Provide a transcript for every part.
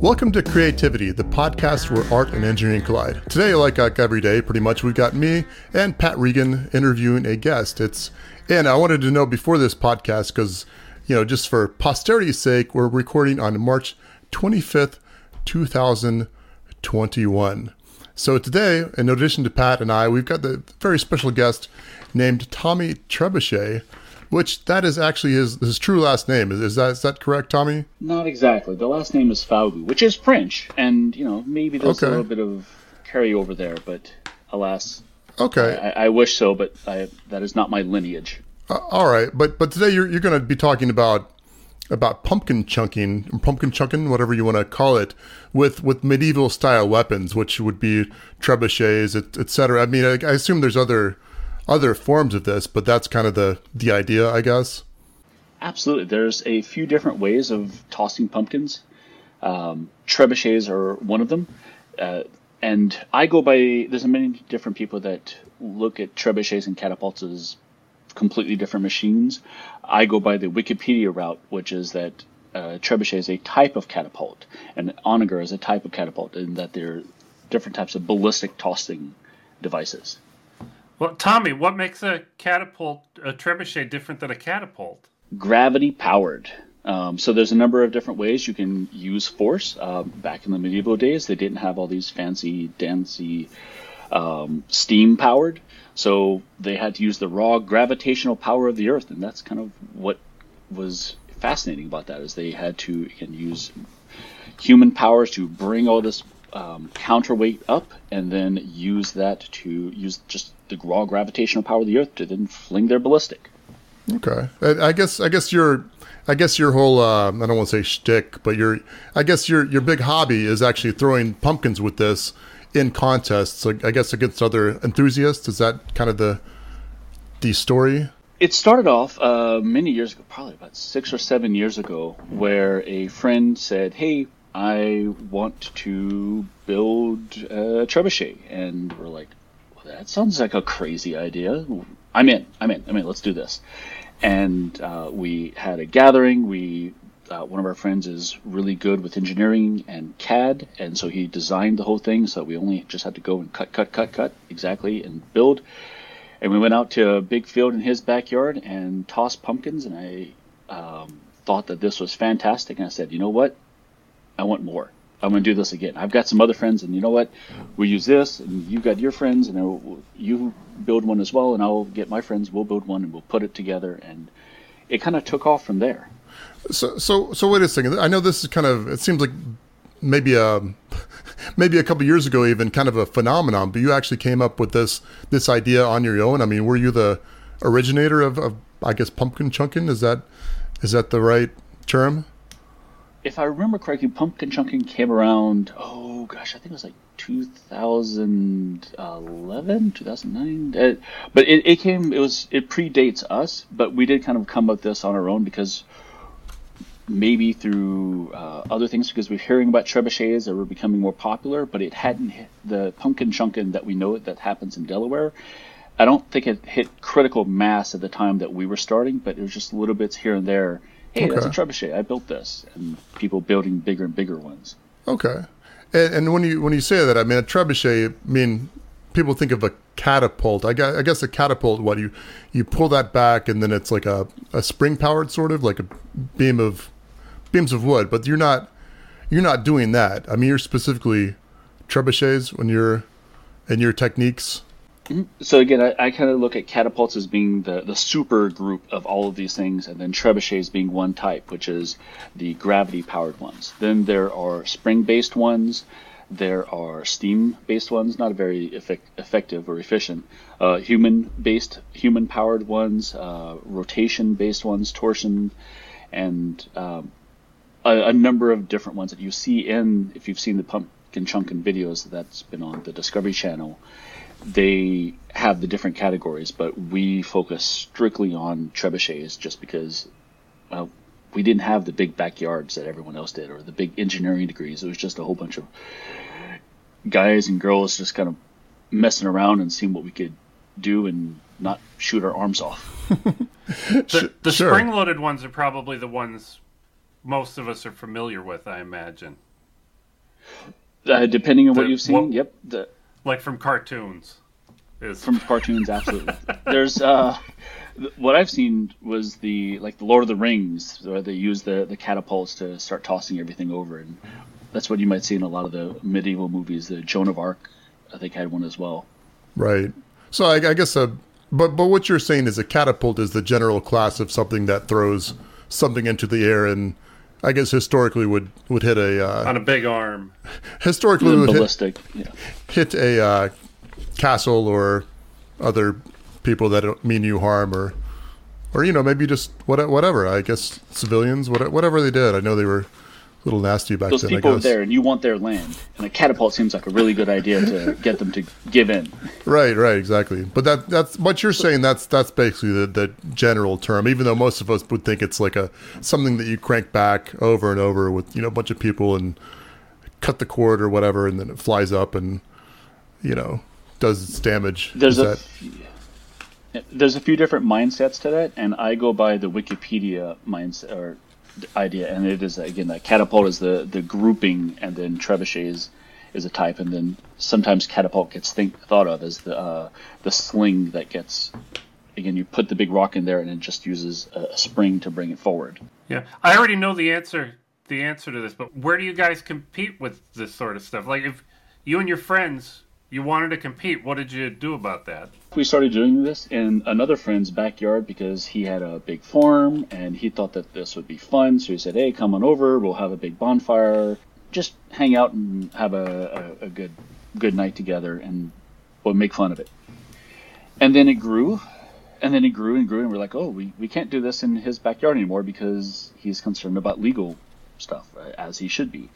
Welcome to Creativity, the podcast where art and engineering collide. Today, like, every day, pretty much, we've got me and Pat Regan interviewing a guest. It's and I wanted to know before this podcast because you know just for posterity's sake, we're recording on March 25th, 2021. So today, in addition to Pat and I, we've got the very special guest named Tommy Trebuchet which that is actually his his true last name. Is, is that is that correct, Tommy? Not exactly. The last name is Falgout, which is French, and you know maybe there's okay. a little bit of carryover there, but alas. Okay. I, I wish so, but I, that is not my lineage. Uh, all right, but but today you're you're going to be talking about about pumpkin chunking, pumpkin chunking, whatever you want to call it, with with medieval style weapons, which would be trebuchets, etc. Et I mean, I, I assume there's other other forms of this, but that's kind of the the idea, I guess. Absolutely, there's a few different ways of tossing pumpkins. Um, trebuchets are one of them, uh, and I go by. There's many different people that look at trebuchets and catapults as completely different machines. I go by the Wikipedia route, which is that uh, trebuchet is a type of catapult, and onager is a type of catapult, and that they're different types of ballistic tossing devices. Well, Tommy, what makes a catapult, a trebuchet, different than a catapult? Gravity powered. Um, so there's a number of different ways you can use force. Uh, back in the medieval days, they didn't have all these fancy, dancy, um, steam powered. So they had to use the raw gravitational power of the Earth, and that's kind of what was fascinating about that. Is they had to use human powers to bring all this um, counterweight up, and then use that to use just the raw gravitational power of the Earth to then fling their ballistic. Okay, I guess I guess your I guess your whole uh, I don't want to say shtick, but your I guess your your big hobby is actually throwing pumpkins with this in contests. So I guess against other enthusiasts. Is that kind of the the story? It started off uh, many years ago, probably about six or seven years ago, where a friend said, "Hey, I want to build a trebuchet," and we're like, that sounds like a crazy idea. I'm in. I'm in. I'm in. Let's do this. And uh, we had a gathering. We uh, one of our friends is really good with engineering and CAD, and so he designed the whole thing. So we only just had to go and cut, cut, cut, cut exactly and build. And we went out to a big field in his backyard and tossed pumpkins. And I um, thought that this was fantastic. And I said, you know what? I want more. I'm going to do this again. I've got some other friends, and you know what? We use this, and you've got your friends, and you build one as well, and I'll get my friends. We'll build one, and we'll put it together, and it kind of took off from there. So, so, so wait a second. I know this is kind of. It seems like maybe um, a maybe a couple years ago, even kind of a phenomenon. But you actually came up with this this idea on your own. I mean, were you the originator of, of I guess pumpkin chunking? Is that is that the right term? If I remember correctly, Pumpkin Chunking came around. Oh gosh, I think it was like 2011, 2009. Uh, but it, it came. It was. It predates us, but we did kind of come up with this on our own because maybe through uh, other things because we're hearing about trebuchets that were becoming more popular, but it hadn't hit the pumpkin chunking that we know it that happens in Delaware. I don't think it hit critical mass at the time that we were starting, but it was just little bits here and there hey, okay. that's a trebuchet. I built this, and people building bigger and bigger ones. Okay, and, and when you when you say that, I mean a trebuchet. I mean people think of a catapult. I guess, I guess a catapult. What you you pull that back, and then it's like a, a spring powered sort of like a beam of beams of wood. But you're not you're not doing that. I mean, you're specifically trebuchets when you're in your techniques. So again, I, I kind of look at catapults as being the, the super group of all of these things, and then trebuchets being one type, which is the gravity powered ones. Then there are spring based ones. There are steam based ones, not very effect, effective or efficient. Uh, human based, human powered ones, uh, rotation based ones, torsion, and um, a, a, number of different ones that you see in, if you've seen the pumpkin chunkin videos that's been on the Discovery Channel they have the different categories, but we focus strictly on trebuchets just because well, we didn't have the big backyards that everyone else did or the big engineering degrees. It was just a whole bunch of guys and girls just kind of messing around and seeing what we could do and not shoot our arms off. the, the sure. spring loaded ones are probably the ones most of us are familiar with, I imagine. Uh, depending on what you've seen, what- yep. The, Like from cartoons. Is from cartoons, absolutely. There's uh, what I've seen was the like the Lord of the Rings, where they use the the catapults to start tossing everything over, and that's what you might see in a lot of the medieval movies. The Joan of Arc, I think, had one as well. Right. So I, I guess, uh, but but what you're saying is a catapult is the general class of something that throws something into the air, and I guess historically would would hit a uh, on a big arm. historically The would hit, ballistic, yeah. hit a uh, castle or other people that don't mean you harm, or or you know maybe just what, whatever. I guess civilians, what, whatever they did. I know they were a little nasty back those then. people I are guess. there, and you want their land, and a catapult seems like a really good idea to get them to give in. Right, right, exactly. But that that's what you're saying. That's that's basically the, the general term. Even though most of us would think it's like a something that you crank back over and over with you know a bunch of people and cut the cord or whatever, and then it flies up and you know does its damage. There's Is a that- there's a few different mindsets to that, and I go by the Wikipedia mindset or idea, and it is again that catapult is the the grouping, and then trebuchet is, is a type, and then sometimes catapult gets think, thought of as the uh, the sling that gets again you put the big rock in there, and it just uses a, a spring to bring it forward. Yeah, I already know the answer. The answer to this, but where do you guys compete with this sort of stuff? Like, if you and your friends you wanted to compete, what did you do about that? We started doing this in another friend's backyard because he had a big farm and he thought that this would be fun. So he said, "Hey, come on over. We'll have a big bonfire. Just hang out and have a, a, a good good night together, and we'll make fun of it." And then it grew, and then it grew and grew, and we're like, "Oh, we, we can't do this in his backyard anymore because he's concerned about legal stuff, uh, as he should be."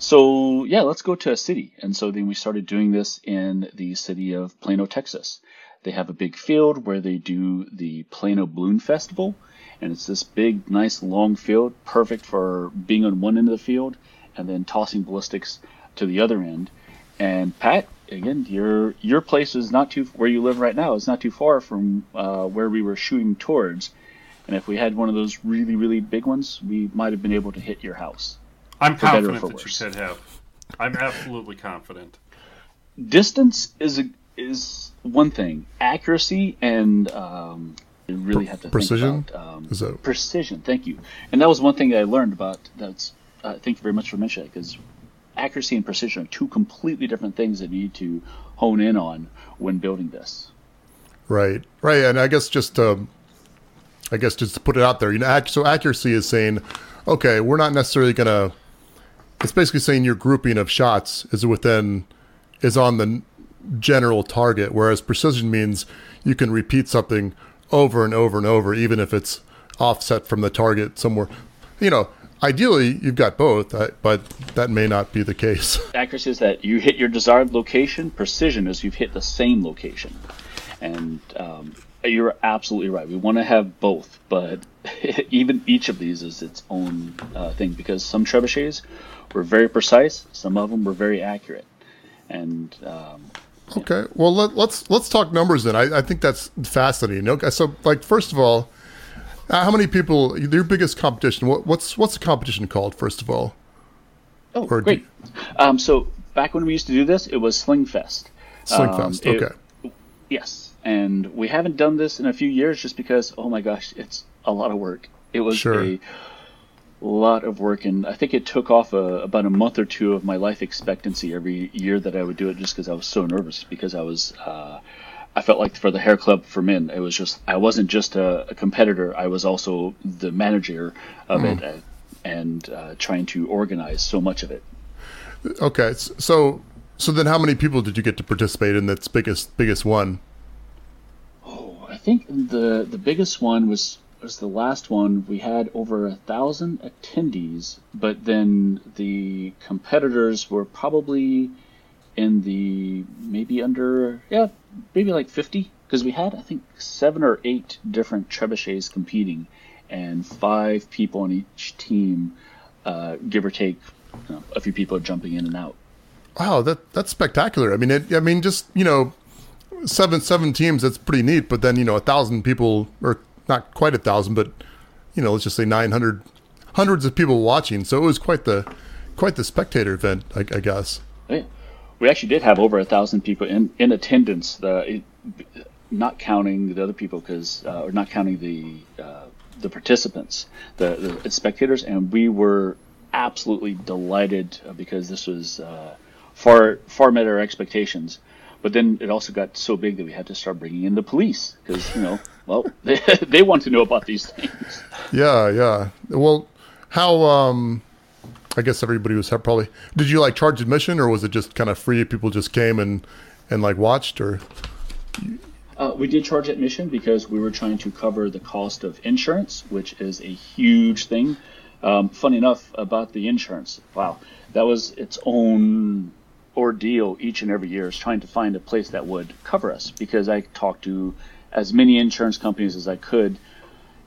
So yeah, let's go to a city. And so then we started doing this in the city of Plano, Texas. They have a big field where they do the Plano Balloon Festival, and it's this big, nice, long field, perfect for being on one end of the field and then tossing ballistics to the other end. And Pat, again, your your place is not too where you live right now is not too far from uh, where we were shooting towards. And if we had one of those really, really big ones, we might have been able to hit your house. I'm For better or confident for that you could have. I'm absolutely confident. distance is a, is one thing. Accuracy and um, you really have to precision? think about um, Is that- precision. Thank you. And that was one thing that I learned about. That's uh, thank you very much for mentioning because accuracy and precision are two completely different things that you need to hone in on when building this. Right, right, and I guess just um, I guess just to put it out there, you know, so accuracy is saying, okay, we're not necessarily gonna. It's basically saying your grouping of shots is within, is on the general target, whereas precision means you can repeat something over and over and over, even if it's offset from the target somewhere. You know, ideally you've got both, uh, but that may not be the case. Accuracy is that you hit your desired location. Precision is you've hit the same location. And um, you're absolutely right. We want to have both, but even each of these is its own uh, thing because some trebuchets were very precise, some of them were very accurate. And um, Okay. Well, let, let's let's talk numbers then. I, I think that's fascinating. Okay. So, like, first of all, uh, how many people? Your biggest competition? What, what's what's the competition called? First of all, oh, Or great. Um, so back when we used to do this, it was Slingfest. Slingfest. Um, it- okay. Yes, and we haven't done this in a few years just because, oh my gosh, it's a lot of work. It was Sure. a lot of work, and I think it took off a, about a month or two of my life expectancy every year that I would do it, just because I was so nervous. Because I was, uh, I felt like for the hair club for men, it was just I wasn't just a, a competitor; I was also the manager of it, uh, and uh, trying to organize so much of it. Okay. So so then, how many people did you get to participate in that's biggest biggest one? Oh, I think the the biggest one was was the last one. We had over a thousand attendees, but then the competitors were probably in the maybe under yeah maybe like fifty because we had I think seven or eight different trebuchets competing, and five people on each team, uh, give or take, you know, a few people jumping in and out. Wow, that that's spectacular. I mean, it, I mean, just you know, seven seven teams. That's pretty neat. But then you know, a thousand people, or not quite a thousand, but you know, let's just say nine hundred, hundreds of people watching. So it was quite the quite the spectator event, I, I guess. We actually did have over a thousand people in, in attendance. The not counting the other people because, uh, or not counting the uh, the participants, the, the spectators, and we were absolutely delighted uh, because this was uh, far far met our expectations. But then it also got so big that we had to start bringing in the police because you know, well, they they want to know about these things. Yeah, yeah. Well, how? um I guess everybody was probably. Did you like charge admission, or was it just kind of free? People just came and and like watched, or uh, we did charge admission because we were trying to cover the cost of insurance, which is a huge thing. Um, funny enough about the insurance, wow, that was its own ordeal each and every year is trying to find a place that would cover us because I talked to as many insurance companies as I could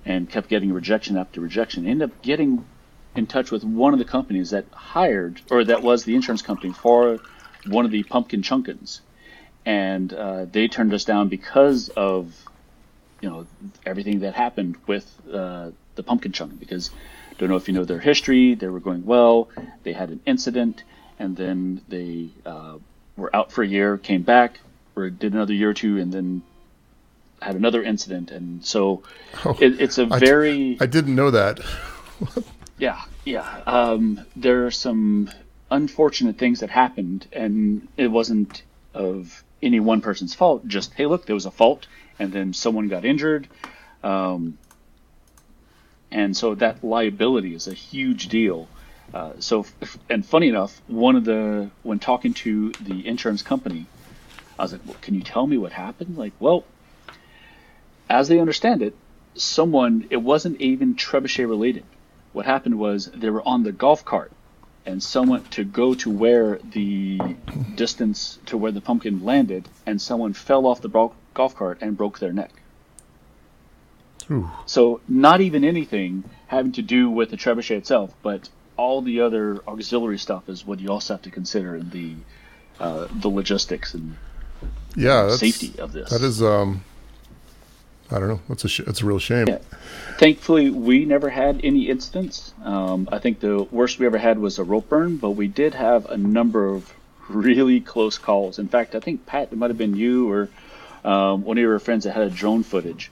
and kept getting rejection after rejection. Ended up getting in touch with one of the companies that hired or that was the insurance company for one of the pumpkin chunkins and uh, they turned us down because of you know everything that happened with uh, the pumpkin chunk because don't know if you know their history they were going well they had an incident and then they uh, were out for a year came back or did another year or two and then had another incident and so oh, it, it's a very I didn't know that yeah yeah um, there are some unfortunate things that happened and it wasn't of any one person's fault. Just hey, look, there was a fault, and then someone got injured, um, and so that liability is a huge deal. Uh, so, and funny enough, one of the when talking to the insurance company, I was like, well, "Can you tell me what happened?" Like, well, as they understand it, someone it wasn't even trebuchet related. What happened was they were on the golf cart and someone to go to where the distance to where the pumpkin landed, and someone fell off the golf cart and broke their neck. Ooh. So not even anything having to do with the trebuchet itself, but all the other auxiliary stuff is what you also have to consider in the uh, the logistics and yeah safety of this. That is um, I don't know. It's a sh- it's a real shame. Yeah. Thankfully, we never had any incidents. Um, I think the worst we ever had was a rope burn, but we did have a number of really close calls. In fact, I think Pat, it might have been you or um, one of your friends that had a drone footage,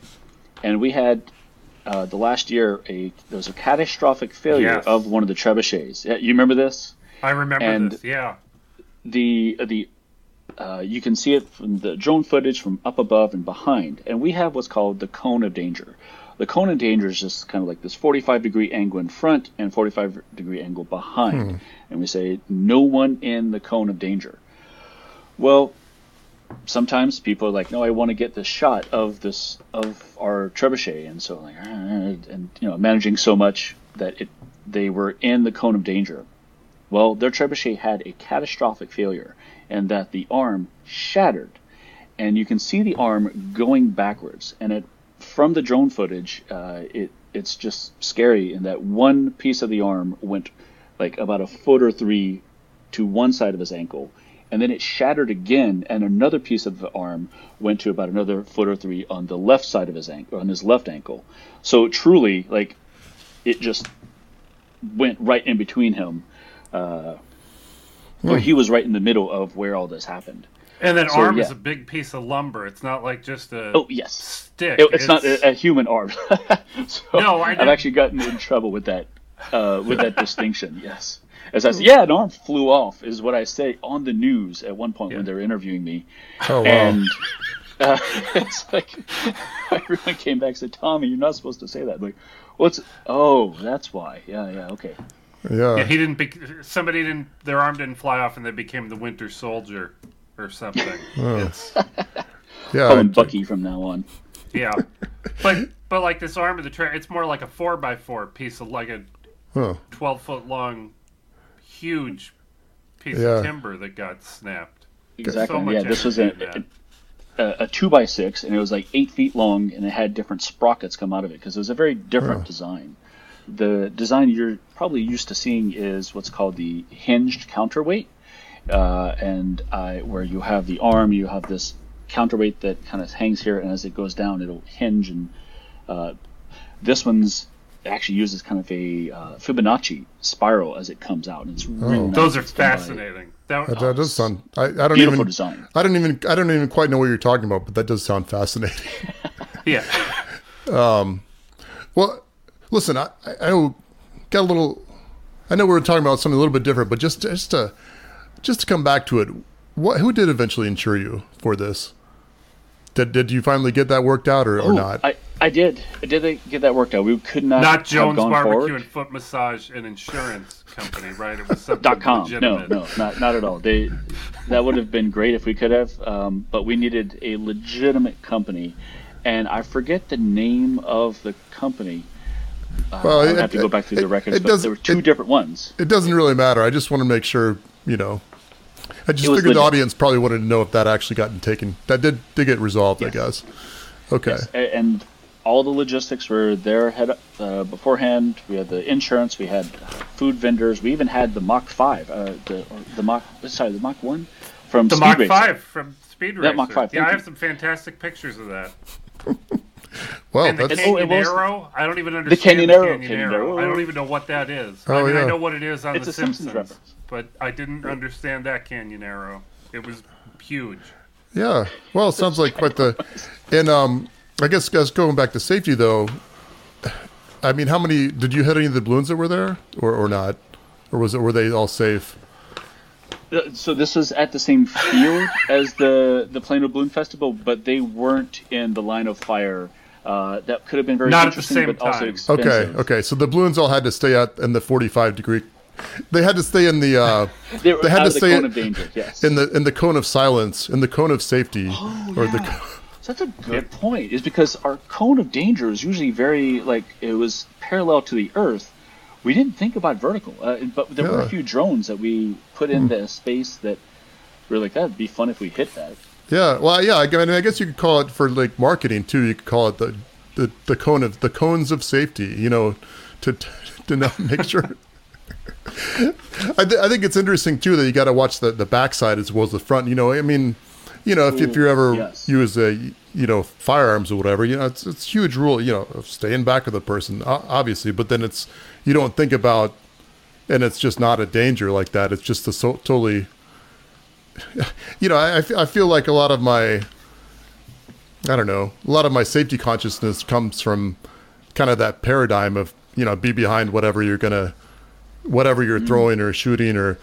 and we had uh, the last year a there was a catastrophic failure yes. of one of the trebuchets. You remember this? I remember and this. Yeah. The the uh, you can see it from the drone footage from up above and behind. And we have what's called the cone of danger. The cone of danger is just kind of like this 45 degree angle in front and 45 degree angle behind. Hmm. And we say no one in the cone of danger. Well, sometimes people are like, no, I want to get this shot of this of our trebuchet, and so like, and you know, managing so much that it they were in the cone of danger. Well, their trebuchet had a catastrophic failure, and that the arm shattered. And you can see the arm going backwards. And it, from the drone footage, uh, it it's just scary in that one piece of the arm went like about a foot or three to one side of his ankle, and then it shattered again, and another piece of the arm went to about another foot or three on the left side of his ankle, on his left ankle. So truly, like, it just went right in between him. Uh, where hmm. he was right in the middle of where all this happened. And that so, arm yeah. is a big piece of lumber. It's not like just a oh yes stick. It, it's, it's, not a, a human arm. so no, I have actually gotten in trouble with that uh, with that distinction. Yes, as I said, yeah, an arm flew off is what I say on the news at one point yeah. when they're interviewing me. Oh wow. And uh, it's like everyone came back and said, "Tommy, you're not supposed to say that." I'm like, what's? Oh, that's why. Yeah, yeah, okay. Yeah. yeah he didn't. Be, somebody didn't. Their arm didn't fly off, and they became the Winter Soldier or something. Oh. Yeah, Call him Bucky from now on. Yeah, but but like this arm of the train, it's more like a four by four piece of like a huh. twelve foot long, huge piece yeah. of timber that got snapped. Exactly. So yeah, this was a, a, a, two by six, and it was like eight feet long, and it had different sprockets come out of it because it was a very different huh. design the design you're probably used to seeing is what's called the hinged counterweight, uh, and I, where you have the arm, you have this counterweight that kind of hangs here, and as it goes down, it'll hinge. And uh, this one's actually uses kind of a uh, Fibonacci spiral as it comes out, and it's really oh. nice. those are fascinating. That, that, that, does sound. I, I don't even. Design. I don't even. I don't even quite know what you're talking about, but that does sound fascinating. yeah. Um. Well, listen. I I got a little. I know we were talking about something a little bit different, but just just to just to come back to it, what who did eventually insure you for this? Did did you finally get that worked out or, or not? I, I did. I did get that worked out. We could not. Not Jones Barbecue forward. and Foot Massage and Insurance Company, right? It was something Dot com. Legitimate. No, no, not not at all. They that would have been great if we could have, um, but we needed a legitimate company, and I forget the name of the company. Uh, well, I have to go back through it, the records, it, it but there were two different ones. It doesn't really matter. I just want to make sure you know I just figured legit. the audience probably wanted to know if that actually got taken. That did did get resolved, yes. I guess. Okay. Yes. And all the logistics were there head uh, beforehand. We had the insurance. We had food vendors. We even had the Mach Five, uh, the the Mach sorry the Mach One from the Speed Mach Racer. Five from Speed Racer. That Mach Five. Yeah, I have some fantastic pictures of that. well, and the that's... Canyon oh, Arrow. I I don't even understand the Canyon, the Arrow. Canyon, Canyonero. Arrow. I don't even know what that is. Oh, I mean, yeah. I know what it is on it's The Simpsons, Simpsons but I didn't understand that Canyonero. It was huge. Yeah. Well, it sounds like quite the. And um, I guess guys, going back to safety though. I mean, how many did you hit any of the balloons that were there, or or not, or was it were they all safe? Uh, so this was at the same field as the the Plano Balloon Festival, but they weren't in the line of fire. Uh, that could have been very Not interesting, but time. also expensive. Okay, okay. So the balloons all had to stay at in the 45 degree they had to stay in the. Uh, they, they had to stay in, danger, yes. in the in the cone of silence, in the cone of safety, oh, or yeah. the. So that's a good point. Is because our cone of danger is usually very like it was parallel to the Earth. We didn't think about vertical, uh, but there yeah. were a few drones that we put in mm. the space that we were like that'd be fun if we hit that. Yeah, well, yeah. I mean, I guess you could call it for like marketing too. You could call it the the, the cone of the cones of safety. You know, to to not make sure I, th- I think it's interesting too that you got to watch the the backside as well as the front. You know, I mean, you know, if, if you ever yes. use a you know firearms or whatever, you know, it's it's huge rule. You know, stay in back of the person, obviously, but then it's you don't think about, and it's just not a danger like that. It's just a so, totally. You know, I, I feel like a lot of my, I don't know, a lot of my safety consciousness comes from kind of that paradigm of you know be behind whatever you're gonna whatever you're mm. throwing or shooting or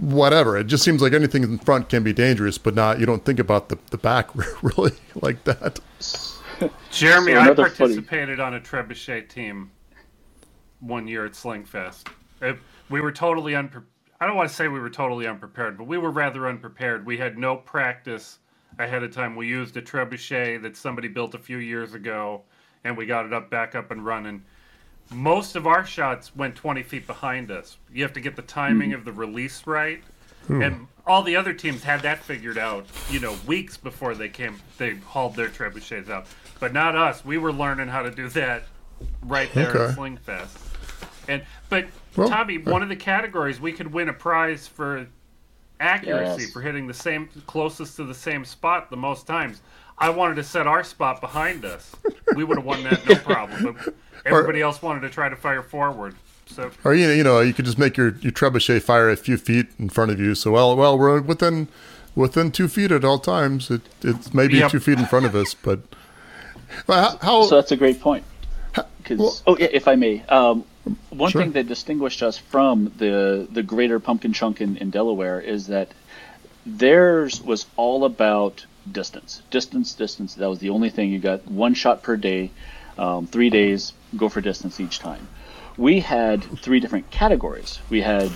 whatever. It just seems like anything in front can be dangerous, but not you don't think about the, the back really like that. Jeremy, so I participated funny. on a trebuchet team one year at Slingfest. It, we were totally unprepared. I don't want to say we were totally unprepared, but we were rather unprepared. We had no practice ahead of time. We used a trebuchet that somebody built a few years ago, and we got it up back up and running most of our shots went 20 feet behind us. You have to get the timing of the release right. Mm. And all the other teams had that figured out, you know, weeks before they came, they hauled their trebuchets out. But not us. We were learning how to do that right there okay. at Slingfest. And but well, Tommy, uh, one of the categories we could win a prize for accuracy yes. for hitting the same closest to the same spot the most times. I wanted to set our spot behind us. We would have won that no problem. But everybody or, else wanted to try to fire forward. So, or you know, you know, you could just make your your trebuchet fire a few feet in front of you. So well, well, we're within within two feet at all times. It it's maybe yep. two feet in front of us, but how, how, So that's a great point. Well, oh, yeah, if I may, um, one sure. thing that distinguished us from the the greater pumpkin chunk in, in Delaware is that theirs was all about distance, distance, distance. That was the only thing. You got one shot per day, um, three days, go for distance each time. We had three different categories. We had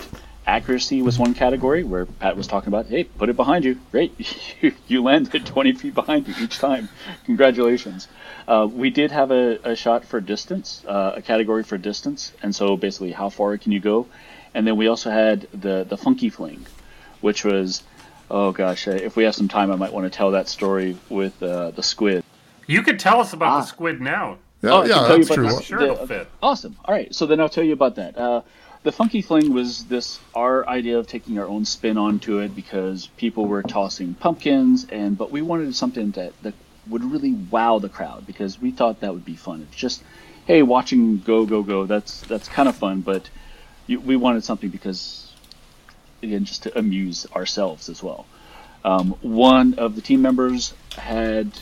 accuracy was one category where Pat was talking about, hey, put it behind you. Great, you landed 20 feet behind you each time. Congratulations. Uh, we did have a, a shot for distance, uh, a category for distance, and so basically how far can you go? And then we also had the the funky fling, which was, oh gosh, uh, if we have some time, I might want to tell that story with uh, the squid. You could tell us about ah. the squid now. Yeah, oh, yeah, that's true. I'm sure it'll fit. Awesome. All right, so then I'll tell you about that. Uh, the funky fling was this our idea of taking our own spin onto it because people were tossing pumpkins, and but we wanted something that that would really wow the crowd because we thought that would be fun. It's just hey, watching go go go, that's that's kind of fun, but you, we wanted something because again, just to amuse ourselves as well. Um, one of the team members had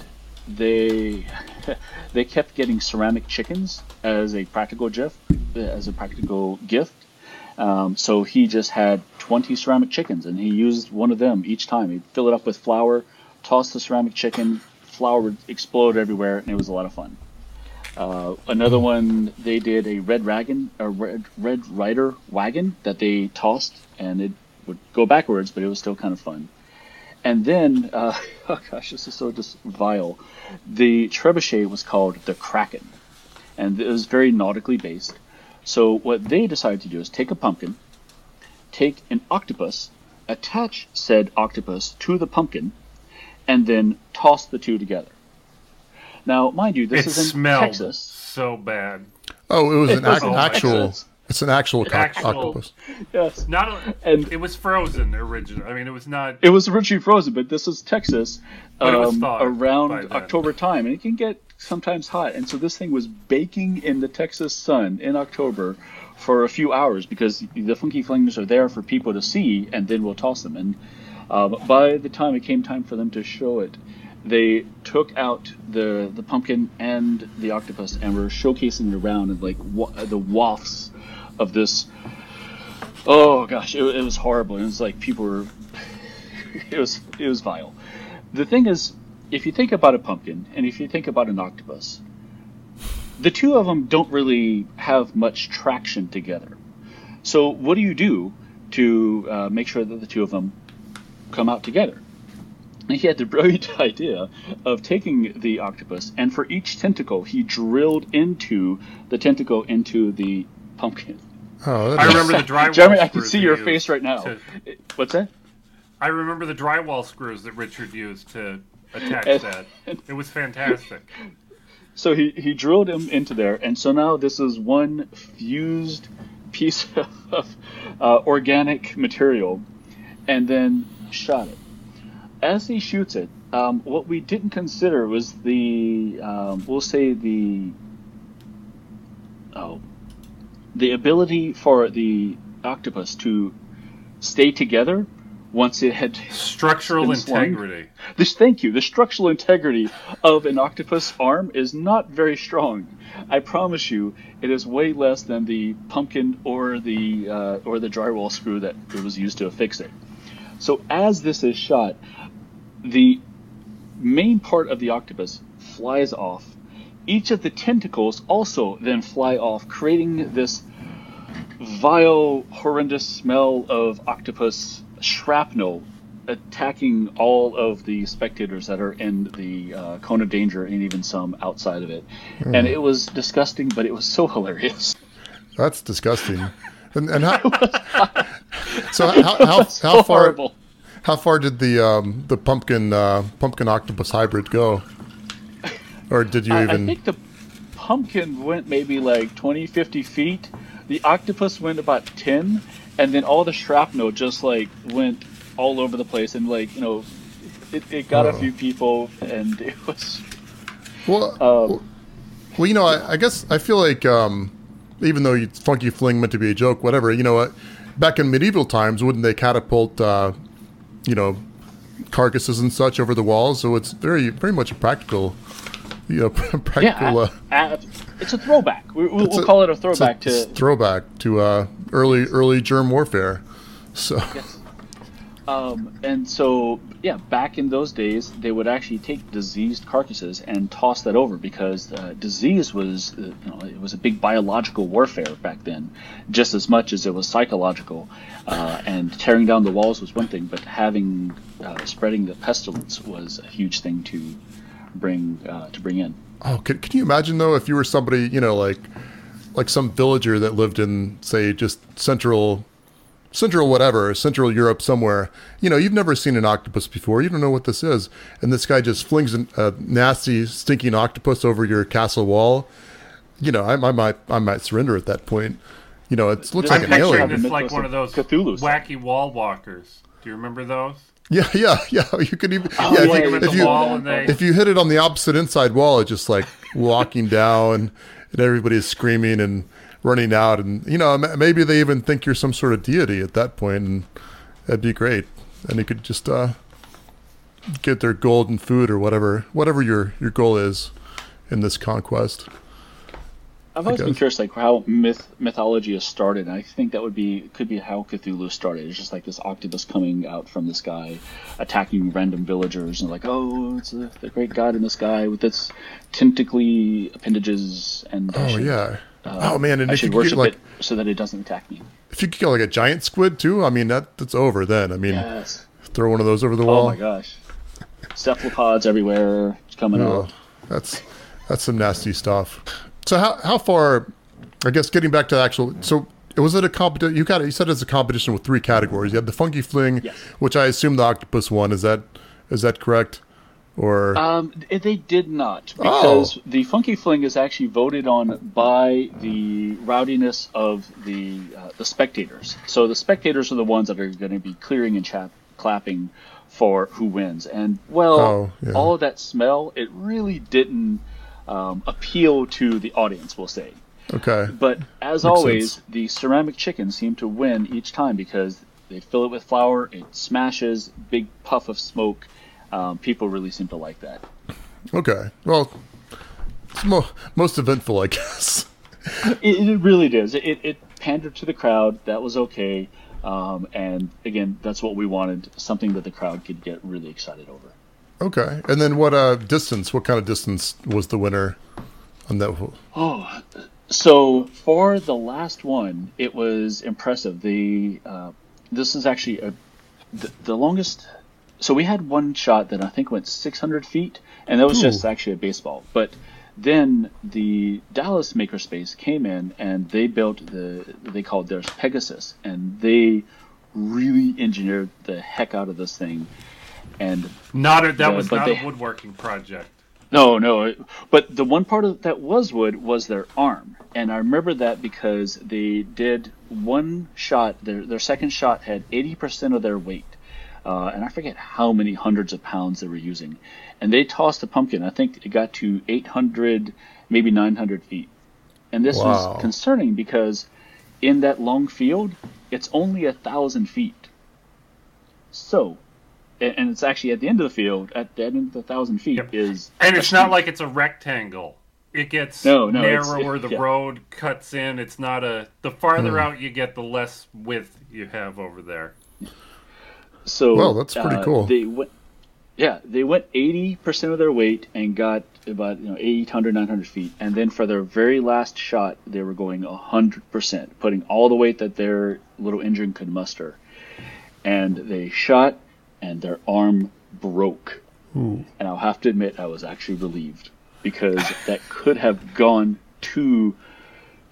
they they kept getting ceramic chickens as a practical gift as a practical gift. Um, so he just had 20 ceramic chickens, and he used one of them each time. He'd fill it up with flour, toss the ceramic chicken, flour would explode everywhere, and it was a lot of fun. Uh, another one, they did a red wagon, a red red rider wagon that they tossed, and it would go backwards, but it was still kind of fun. And then, uh, oh gosh, this is so just vile. The trebuchet was called the Kraken, and it was very nautically based. So what they decided to do is take a pumpkin, take an octopus, attach said octopus to the pumpkin, and then toss the two together. Now, mind you, this it is in Texas. So bad. Oh, it was an ac- actual. It's an actual, co- actual, octopus. Yes. Not a, and it was frozen originally. I mean, it was not. It was originally frozen, but this is Texas um, around October time, and it can get sometimes hot. And so this thing was baking in the Texas sun in October for a few hours because the funky flings are there for people to see, and then we'll toss them. And uh, by the time it came time for them to show it, they took out the the pumpkin and the octopus and were showcasing it around and like wa- the wafts of this. Oh gosh, it, it was horrible. It was like people were. It was it was vile. The thing is, if you think about a pumpkin and if you think about an octopus, the two of them don't really have much traction together. So what do you do to uh, make sure that the two of them come out together? And he had the brilliant idea of taking the octopus and for each tentacle he drilled into the tentacle into the pumpkin. Oh, I remember the drywall. Jeremy, I can see your face right now. To, What's that? I remember the drywall screws that Richard used to attach and, that. It was fantastic. So he, he drilled him into there, and so now this is one fused piece of uh, organic material, and then shot it. As he shoots it, um, what we didn't consider was the, um, we'll say the, oh, the ability for the octopus to stay together once it had structural integrity. This, thank you. The structural integrity of an octopus arm is not very strong. I promise you, it is way less than the pumpkin or the uh, or the drywall screw that was used to affix it. So as this is shot, the main part of the octopus flies off. Each of the tentacles also then fly off, creating this vile, horrendous smell of octopus shrapnel attacking all of the spectators that are in the uh, cone of danger and even some outside of it. Mm. And it was disgusting, but it was so hilarious. That's disgusting. And, and how, so how, how, so how far horrible. how far did the um, the pumpkin uh, pumpkin octopus hybrid go? Or did you even? I think the pumpkin went maybe like 20, 50 feet. The octopus went about 10 and then all the shrapnel just like went all over the place, and like you know, it, it got oh. a few people, and it was. Well, um, well, you know, I, I, guess I feel like um, even though funky fling meant to be a joke, whatever, you know, back in medieval times, wouldn't they catapult, uh, you know, carcasses and such over the walls? So it's very, very much a practical, you know, practical. Yeah, uh, it's a throwback. We, will we'll call it a throwback a, to throwback to uh, early early germ warfare. So. Yes. Um, and so, yeah, back in those days, they would actually take diseased carcasses and toss that over because uh, disease was, uh, you know, it was a big biological warfare back then, just as much as it was psychological. Uh, and tearing down the walls was one thing, but having uh, spreading the pestilence was a huge thing to bring uh, to bring in. Oh, can, can you imagine though if you were somebody, you know, like like some villager that lived in say just central central whatever, central Europe somewhere. You know, you've never seen an octopus before. You don't know what this is. And this guy just flings a nasty stinking octopus over your castle wall. You know, I, I might I might surrender at that point. You know, it looks I'm like an alien. It's like one of those Cthulhu wacky wall walkers. Do you remember those? Yeah, yeah, yeah. You could even oh, yeah, if, you, if, you, they... if you hit it on the opposite inside wall, it's just like walking down. and everybody's screaming and running out, and you know maybe they even think you're some sort of deity at that point, and that'd be great. And you could just uh, get their golden food or whatever whatever your your goal is in this conquest. I've always been curious, like how myth mythology has started. And I think that would be could be how Cthulhu started. It's just like this octopus coming out from the sky, attacking random villagers, and like, oh, it's a, the great god in the sky with its tentacly appendages. And oh should, yeah, uh, oh man, and I should worship like, it so that it doesn't attack me. If you could get like a giant squid too, I mean that that's over then. I mean, yes. throw one of those over the wall. Oh my gosh, cephalopods everywhere. It's coming oh, out. That's that's some nasty stuff. So how how far? I guess getting back to the actual. So was it a competition? You got it. You said it's a competition with three categories. You had the funky fling, yes. which I assume the octopus one. Is that is that correct? Or um, they did not because oh. the funky fling is actually voted on by the rowdiness of the uh, the spectators. So the spectators are the ones that are going to be clearing and chap- clapping for who wins. And well, oh, yeah. all of that smell, it really didn't um, appeal to the audience, we'll say. Okay. But as Makes always, sense. the ceramic chicken seem to win each time because they fill it with flour, it smashes, big puff of smoke. Um, people really seem to like that. Okay. Well, it's mo- most eventful, I guess. it, it, really does. It, it pandered to the crowd. That was okay. Um, and again, that's what we wanted something that the crowd could get really excited over. Okay. And then what uh, distance? What kind of distance was the winner on that? Oh, so for the last one, it was impressive. The uh, this is actually a, the, the, longest. So we had one shot that I think went 600 feet, and that was Ooh. just actually a baseball. But then the Dallas Makerspace came in and they built the they called theirs Pegasus, and they really engineered the heck out of this thing and not a, that was not they, a woodworking project. No, no, but the one part of that was wood was their arm, and I remember that because they did one shot. Their their second shot had eighty percent of their weight, uh, and I forget how many hundreds of pounds they were using, and they tossed a pumpkin. I think it got to eight hundred, maybe nine hundred feet, and this wow. was concerning because in that long field, it's only a thousand feet. So and it's actually at the end of the field, at the end of the thousand feet yep. is. And it's not like it's a rectangle. It gets no, no, narrower. It, the yeah. road cuts in. It's not a. The farther hmm. out you get, the less width you have over there. So well, that's pretty uh, cool. They went, yeah, they went eighty percent of their weight and got about you know 800, 900 feet, and then for their very last shot, they were going hundred percent, putting all the weight that their little engine could muster, and they shot and their arm broke. Ooh. And I'll have to admit, I was actually relieved because that could have gone to,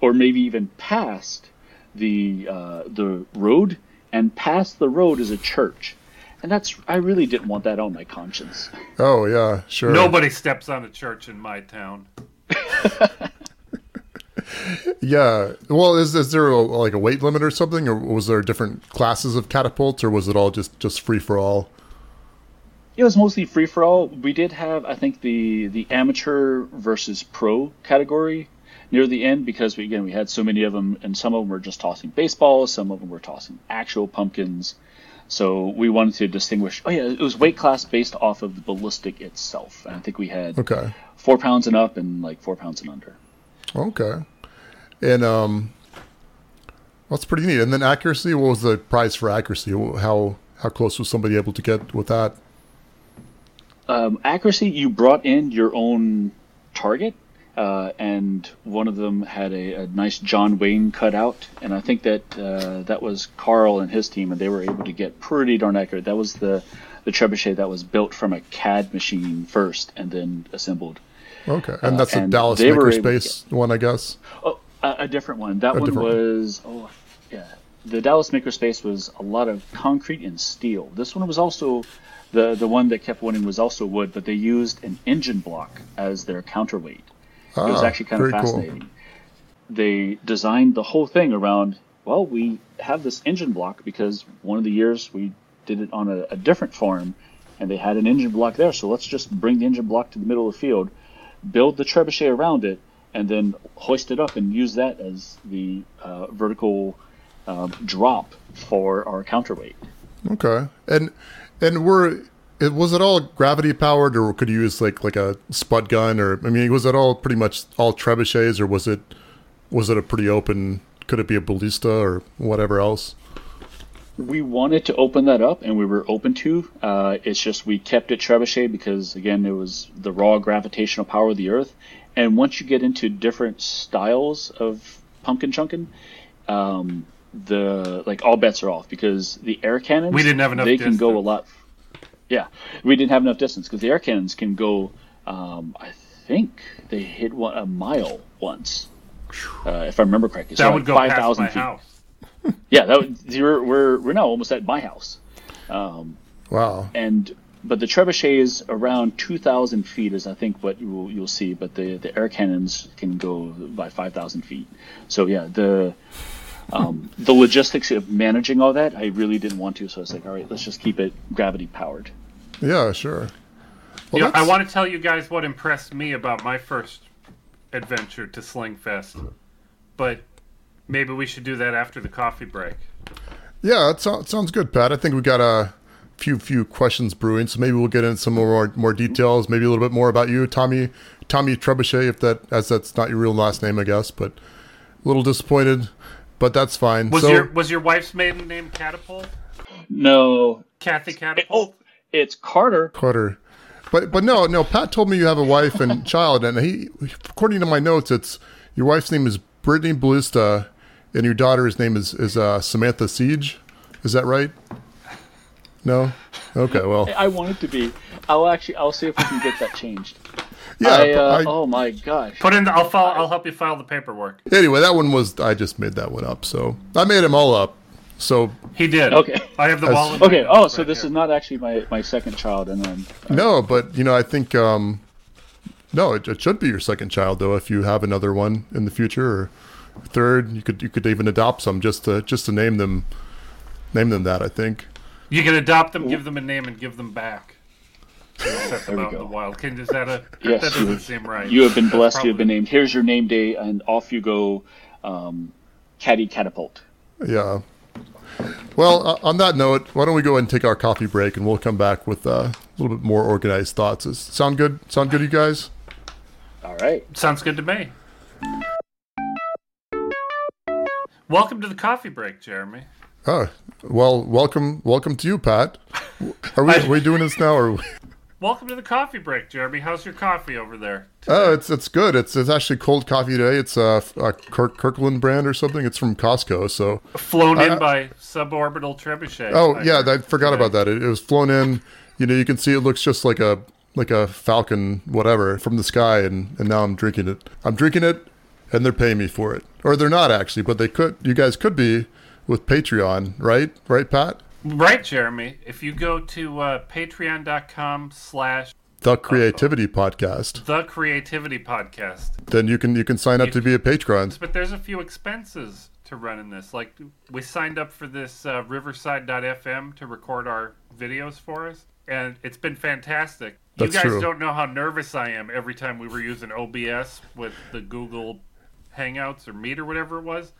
or maybe even past the uh, the road, and past the road is a church, and that's I really didn't want that on my conscience. Oh yeah, sure. Nobody steps on a church in my town. yeah. Well, is is there a, like a weight limit or something, or was there different classes of catapults, or was it all just just free for all? It was mostly free for all. We did have, I think, the the amateur versus pro category near the end because we, again we had so many of them, and some of them were just tossing baseballs, some of them were tossing actual pumpkins. So we wanted to distinguish. Oh yeah, it was weight class based off of the ballistic itself. And I think we had okay four pounds and up and like four pounds and under. Okay and um, that's pretty neat. And then accuracy. What was the price for accuracy? How how close was somebody able to get with that? Um, accuracy. You brought in your own target, uh, and one of them had a, a, nice John Wayne cutout, and I think that uh, that was Carl and his team, and they were able to get pretty darn accurate. That was the the trebuchet that was built from a CAD machine first, and then assembled. Okay, and that's uh, the Dallas Makerspace one, I guess. Oh, a, a different one. That a one was one. oh yeah. The Dallas Makerspace was a lot of concrete and steel. This one was also the the one that kept winning was also wood, but they used an engine block as their counterweight. Ah, it was ah, actually kind of fascinating. Cool. They designed the whole thing around. Well, we have this engine block because one of the years we did it on a, a different farm, and they had an engine block there. So let's just bring the engine block to the middle of the field, build the trebuchet around it, and then hoist it up and use that as the uh, vertical uh, drop for our counterweight. Okay, and and were it was it all gravity powered, or could you use like like a spud gun, or I mean, was it all pretty much all trebuchets, or was it was it a pretty open? Could it be a ballista or whatever else? We wanted to open that up, and we were open to. Uh, it's just we kept it trebuchet because again, it was the raw gravitational power of the Earth. And once you get into different styles of pumpkin chunkin, um, the like all bets are off because the air cannons we didn't have enough. They distance. can go a lot. Yeah, we didn't have enough distance because the air cannons can go. Um, I think they hit one, a mile once, uh, if I remember correctly. That so would like go 5, past my feet. house. Yeah, that would, we're, we're we're now almost at my house. Um, Wow. and but the trebuchet is around 2,000 feet, is I think what you will, you'll see. But the, the air cannons can go by 5,000 feet. So yeah, the um, the logistics of managing all that, I really didn't want to. So I was like, all right, let's just keep it gravity powered. Yeah, sure. You know, I want to tell you guys what impressed me about my first adventure to Slingfest, but maybe we should do that after the coffee break. Yeah, that so- sounds good, Pat. I think we got a few few questions brewing, so maybe we'll get into some more more details, maybe a little bit more about you, Tommy Tommy Trebuchet, if that as that's not your real last name, I guess, but a little disappointed, but that's fine. Was so your was your wife's maiden name Catapult? No, Kathy it- Catapult? oh, it's Carter. Carter. But but no no Pat told me you have a wife and child and he according to my notes it's your wife's name is Brittany Ballista and your daughter's name is is uh, Samantha Siege. Is that right? No. Okay. Well. I want it to be. I'll actually. I'll see if we can get that changed. Yeah. I, uh, I- oh my gosh. Put in. The, I'll file, I'll help you file the paperwork. Anyway, that one was I just made that one up. So I made them all up. So He did. Okay. I have the As- wallet. Okay. Oh, so this is not actually my, my second child, and then no, but you know I think um, no, it, it should be your second child though. If you have another one in the future or third, you could you could even adopt some just to just to name them name them that. I think. You can adopt them, give them a name, and give them back. Set them There we out in the wild. Can, is that a? Yes, that you- doesn't seem right. you have been blessed. That's You have been named. Here's your name day, and off you go. Um, Caddy catapult. Yeah. Well, uh, on that note, why don't we go ahead and take our coffee break, and we'll come back with uh, a little bit more organized thoughts. Does sound good? Sound good, you guys? All right. Sounds good to me. Welcome to the coffee break, Jeremy. Oh, well, welcome, welcome to you, Pat. Are we, are we doing this now, or? Welcome to the coffee break, Jeremy. How's your coffee over there? Oh, it's it's good. It's it's actually cold coffee today. It's a, a Kirk, Kirkland brand or something. It's from Costco. So, Flown in I- by suborbital trebuchet. oh I yeah, I forgot today. about that. It, it was flown in. You know, you can see it looks just like a like a falcon, whatever, from the sky, and and now I'm drinking it. I'm drinking it, and they're paying me for it, or they're not actually, but they could. You guys could be with Patreon, right? Right, Pat? Right, Jeremy. If you go to uh, patreon.com slash The Creativity Podcast. the creativity podcast, Then you can you can sign up to be a patron. but there's a few expenses to running this. Like we signed up for this uh, Riverside.fm to record our videos for us, and it's been fantastic. That's you guys true. don't know how nervous I am every time we were using OBS with the Google Hangouts or Meet or whatever it was.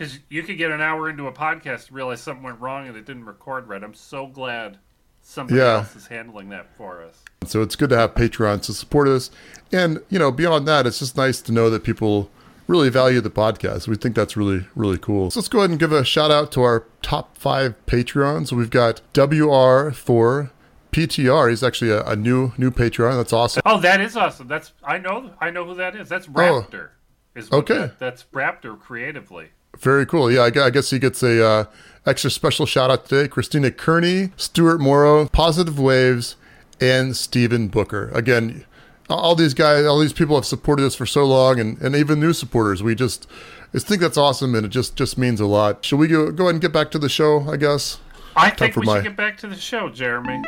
Because you could get an hour into a podcast and realize something went wrong and it didn't record right. I'm so glad somebody Yeah. else is handling that for us. So it's good to have Patreons to support us. And, you know, beyond that, it's just nice to know that people really value the podcast. We think that's really, really cool. So let's go ahead and give a shout out to our top five Patreons. We've got WR for PTR. He's actually a, a new new Patreon. That's awesome. Oh, that is awesome. That's I know I know who that is. That's oh. Raptor. Is what Oh. Okay. that- that's Raptor creatively. Very cool. Yeah, I, guess he gets a uh, extra special shout out today. Christina Kearney, Stuart Morrow, Positive Waves, and Stephen Booker. Again, all these guys, all these people have supported us for so long, and, and even new supporters. We just, just think that's awesome, and it just just means a lot. Should we go go ahead and get back to the show? I guess. I think for we my- should get back to the show, Jeremy.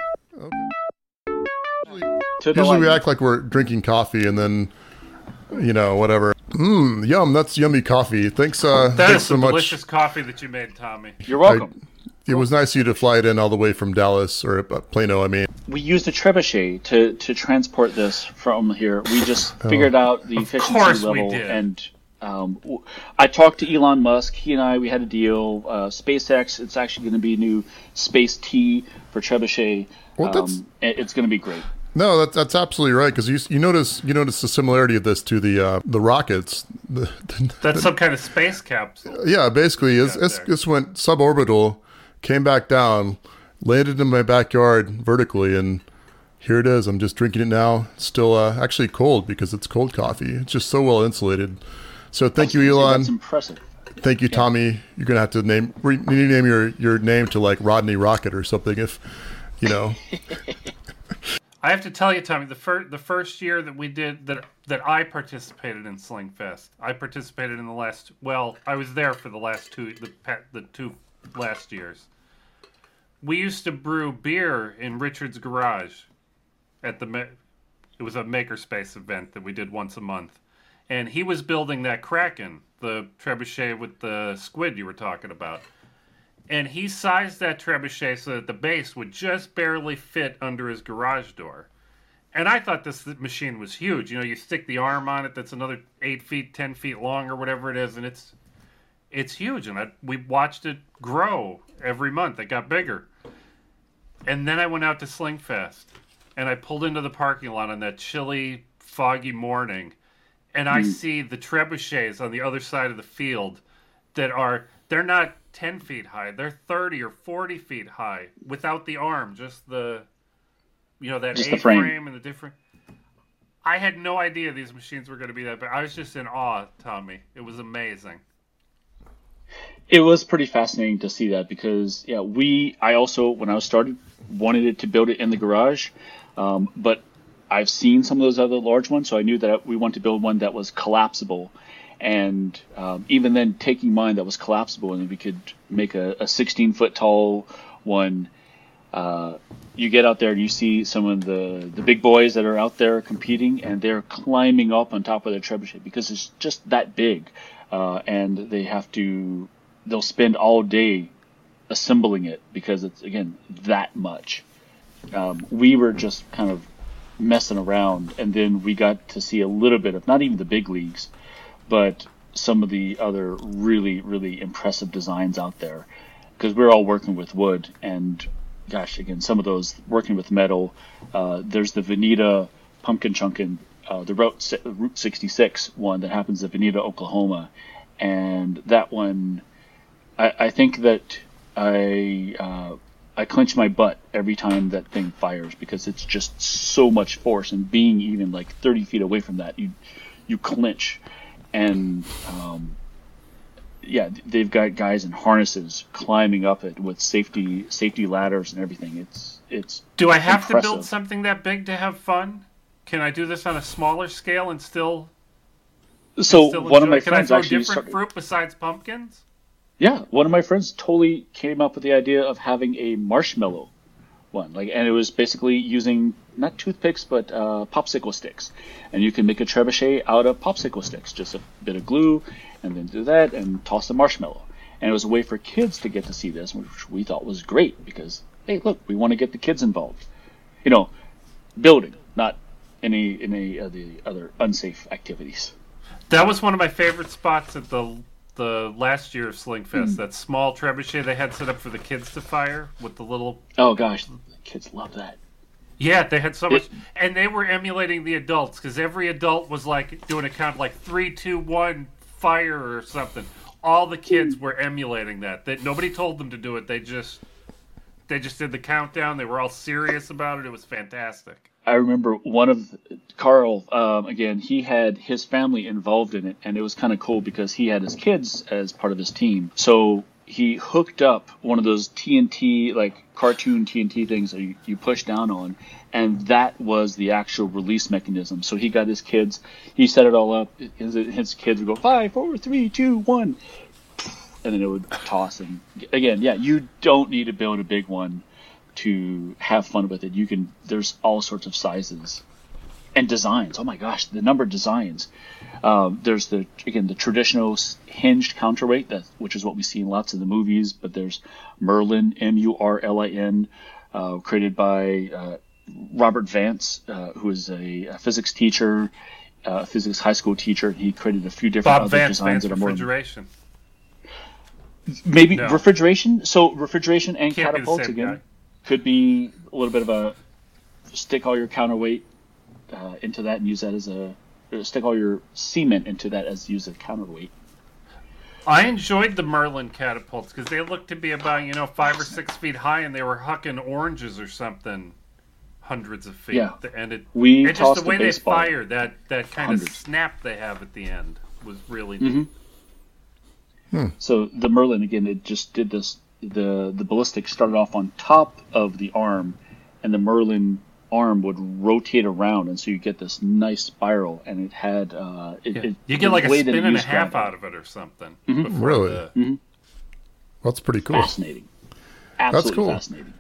To the Usually we act like we're drinking coffee, and then, you know, whatever. Mmm, yum. That's yummy coffee. Thanks. Uh, That thanks is so some much. delicious coffee that you made, Tommy. You're welcome. it was nice of you to fly it in all the way from Dallas or uh, Plano. I mean, we used a trebuchet to to transport this from here. We just oh. figured out the efficiency level and. Um, I talked to Elon Musk. He and I, we had a deal. Uh, SpaceX, it's actually going to be a new Space T for Trebuchet. Well, um, it's going to be great. No, that's that's absolutely right because you you notice you notice the similarity of this to the uh, the rockets. The, the, that's some kind of space capsule. Yeah, basically, it's this went suborbital came back down, landed in my backyard vertically, and here it is. I'm just drinking it now. still uh, actually cold because it's cold coffee. It's just so well insulated. So thank that's, you, Elon. That's impressive. Thank you, yeah. Tommy. You're gonna have to name you need your your name to like Rodney Rocket or something if you know. I have to tell you, Tommy, the first the first year that we did that that I participated in Slingfest, I participated in the last. Well, I was there for the last two the the two last years we used to brew beer in Richard's garage at the it was a makerspace event that we did once a month and he was building that kraken the trebuchet with the squid you were talking about and he sized that trebuchet so that the base would just barely fit under his garage door. And i thought this machine was huge. You know you stick the arm on it that's another eight feet ten feet long or whatever it is and it's it's huge. And I, we watched it grow every month. It got bigger. And then I went out to Slingfest, and I pulled into the parking lot on that chilly, foggy morning, and I mm. see the trebuchets on the other side of the field that are they're not 10 feet high they're 30 or 40 feet high without the arm just the you know that a frame. frame and the different i had no idea these machines were going to be that but i was just in awe tommy it was amazing it was pretty fascinating to see that because yeah we i also when i was started wanted it to build it in the garage, um, but I've seen some of those other large ones, so I knew that we wanted to build one that was collapsible. And um, even then, taking mine that was collapsible, and we could make a, a 16 foot tall one. Uh, you get out there and you see some of the, the big boys that are out there competing, and they're climbing up on top of their trebuchet because it's just that big, uh, and they have to they'll spend all day assembling it because it's again that much. Um, we were just kind of messing around, and then we got to see a little bit of not even the big leagues, but some of the other really really impressive designs out there. Because we're all working with wood and gosh again some of those working with metal uh, there's the Vinita pumpkin chunkin uh, the route, route 66 one that happens at Vinita oklahoma. And that one I, I think that I uh, I clench my butt every time that thing fires because it's just so much force, and being even like 30 feet away from that, you you clench, and um, yeah, they've got guys in harnesses climbing up it with safety safety ladders and everything. It's it's. Do I have impressive. to build something that big to have fun? Can I do this on a smaller scale and still? So and still one of my Can friends I actually different started... fruit besides pumpkins. Yeah, one of my friends totally came up with the idea of having a marshmallow one, like, and it was basically using not toothpicks but uh, popsicle sticks, and you can make a trebuchet out of popsicle sticks, just a bit of glue, and then do that and toss a marshmallow. And it was a way for kids to get to see this, which we thought was great because hey, look, we want to get the kids involved. You know, building, not any any of the other unsafe activities. That was one of my favorite spots at the the last year of Slingfest, mm. that small trebuchet they had set up for the kids to fire with the little. Oh gosh, the kids love that. Yeah, they had so much, and they were emulating the adults because every adult was like doing a count like three, two, one, fire or something. All the kids were emulating that. That nobody told them to do it. They just they just did the countdown. They were all serious about it. It was fantastic. I remember one of Carl um, again. He had his family involved in it, and it was kind of cool because he had his kids as part of his team. So he hooked up one of those TNT like cartoon TNT things that you, you push down on, and that was the actual release mechanism. So he got his kids. He set it all up. His, his kids would go five, four, three, two, one, and then it would toss. And again, yeah, you don't need to build a big one to have fun with it. You can there's all sorts of sizes. and designs. Oh my gosh, the number of designs. Um, there's the again the traditional hinged counterweight that which is what we see in lots of the movies. But there's MURLIN M U R L I N, uh, created by uh, Robert Vance, uh, who is a, a, physics teacher, uh, a physics high school teacher. He created a few different Bob other Vance, designs Vance that are refrigeration. more maybe no. refrigeration. So refrigeration and Can't catapults again guy. Could be a little bit of a stick all your counterweight uh, into that and use that as a stick all your cement into that as use a counterweight. I enjoyed the MURLIN catapults because they looked to be about you know five or six feet high, and they were hucking oranges or something, hundreds of feet. Yeah, and it, we it just the way they fire that that kind hundreds. of snap they have at the end was really mm-hmm. neat. Hmm. So the MURLIN again, it just did this. The the ballistic started off on top of the arm, and the MURLIN arm would rotate around, and so you get this nice spiral. And it had uh, it, yeah. it, you get like a spin and a half out of it or something. Mm-hmm. Really, the... mm-hmm. that's pretty cool. Fascinating. Absolutely that's cool. fascinating.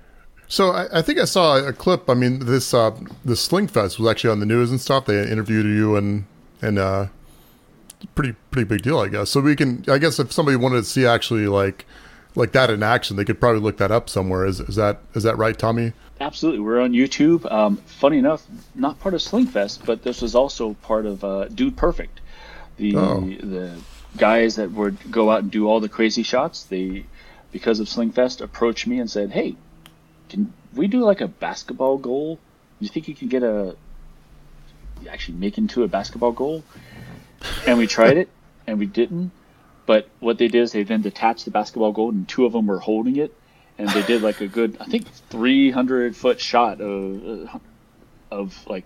So I, I, think I saw a clip. I mean, this uh, the Slingfest was actually on the news and stuff. They interviewed you and and uh, pretty pretty big deal, I guess. So we can, I guess, if somebody wanted to see actually like like that in action, they could probably look that up somewhere. Is is that is that right, Tommy? Absolutely, we're on YouTube. Um, funny enough, not part of Slingfest, but this was also part of uh, Dude Perfect. The Oh. the guys that would go out and do all the crazy shots. They, because of Slingfest, approached me and said, "Hey, can we do like a basketball goal? You think you can get a actually make into a basketball goal?" And we tried it, and we didn't. But what they did is they then detached the basketball goal, and two of them were holding it, and they did like a good, I think, 300 foot shot of uh, of like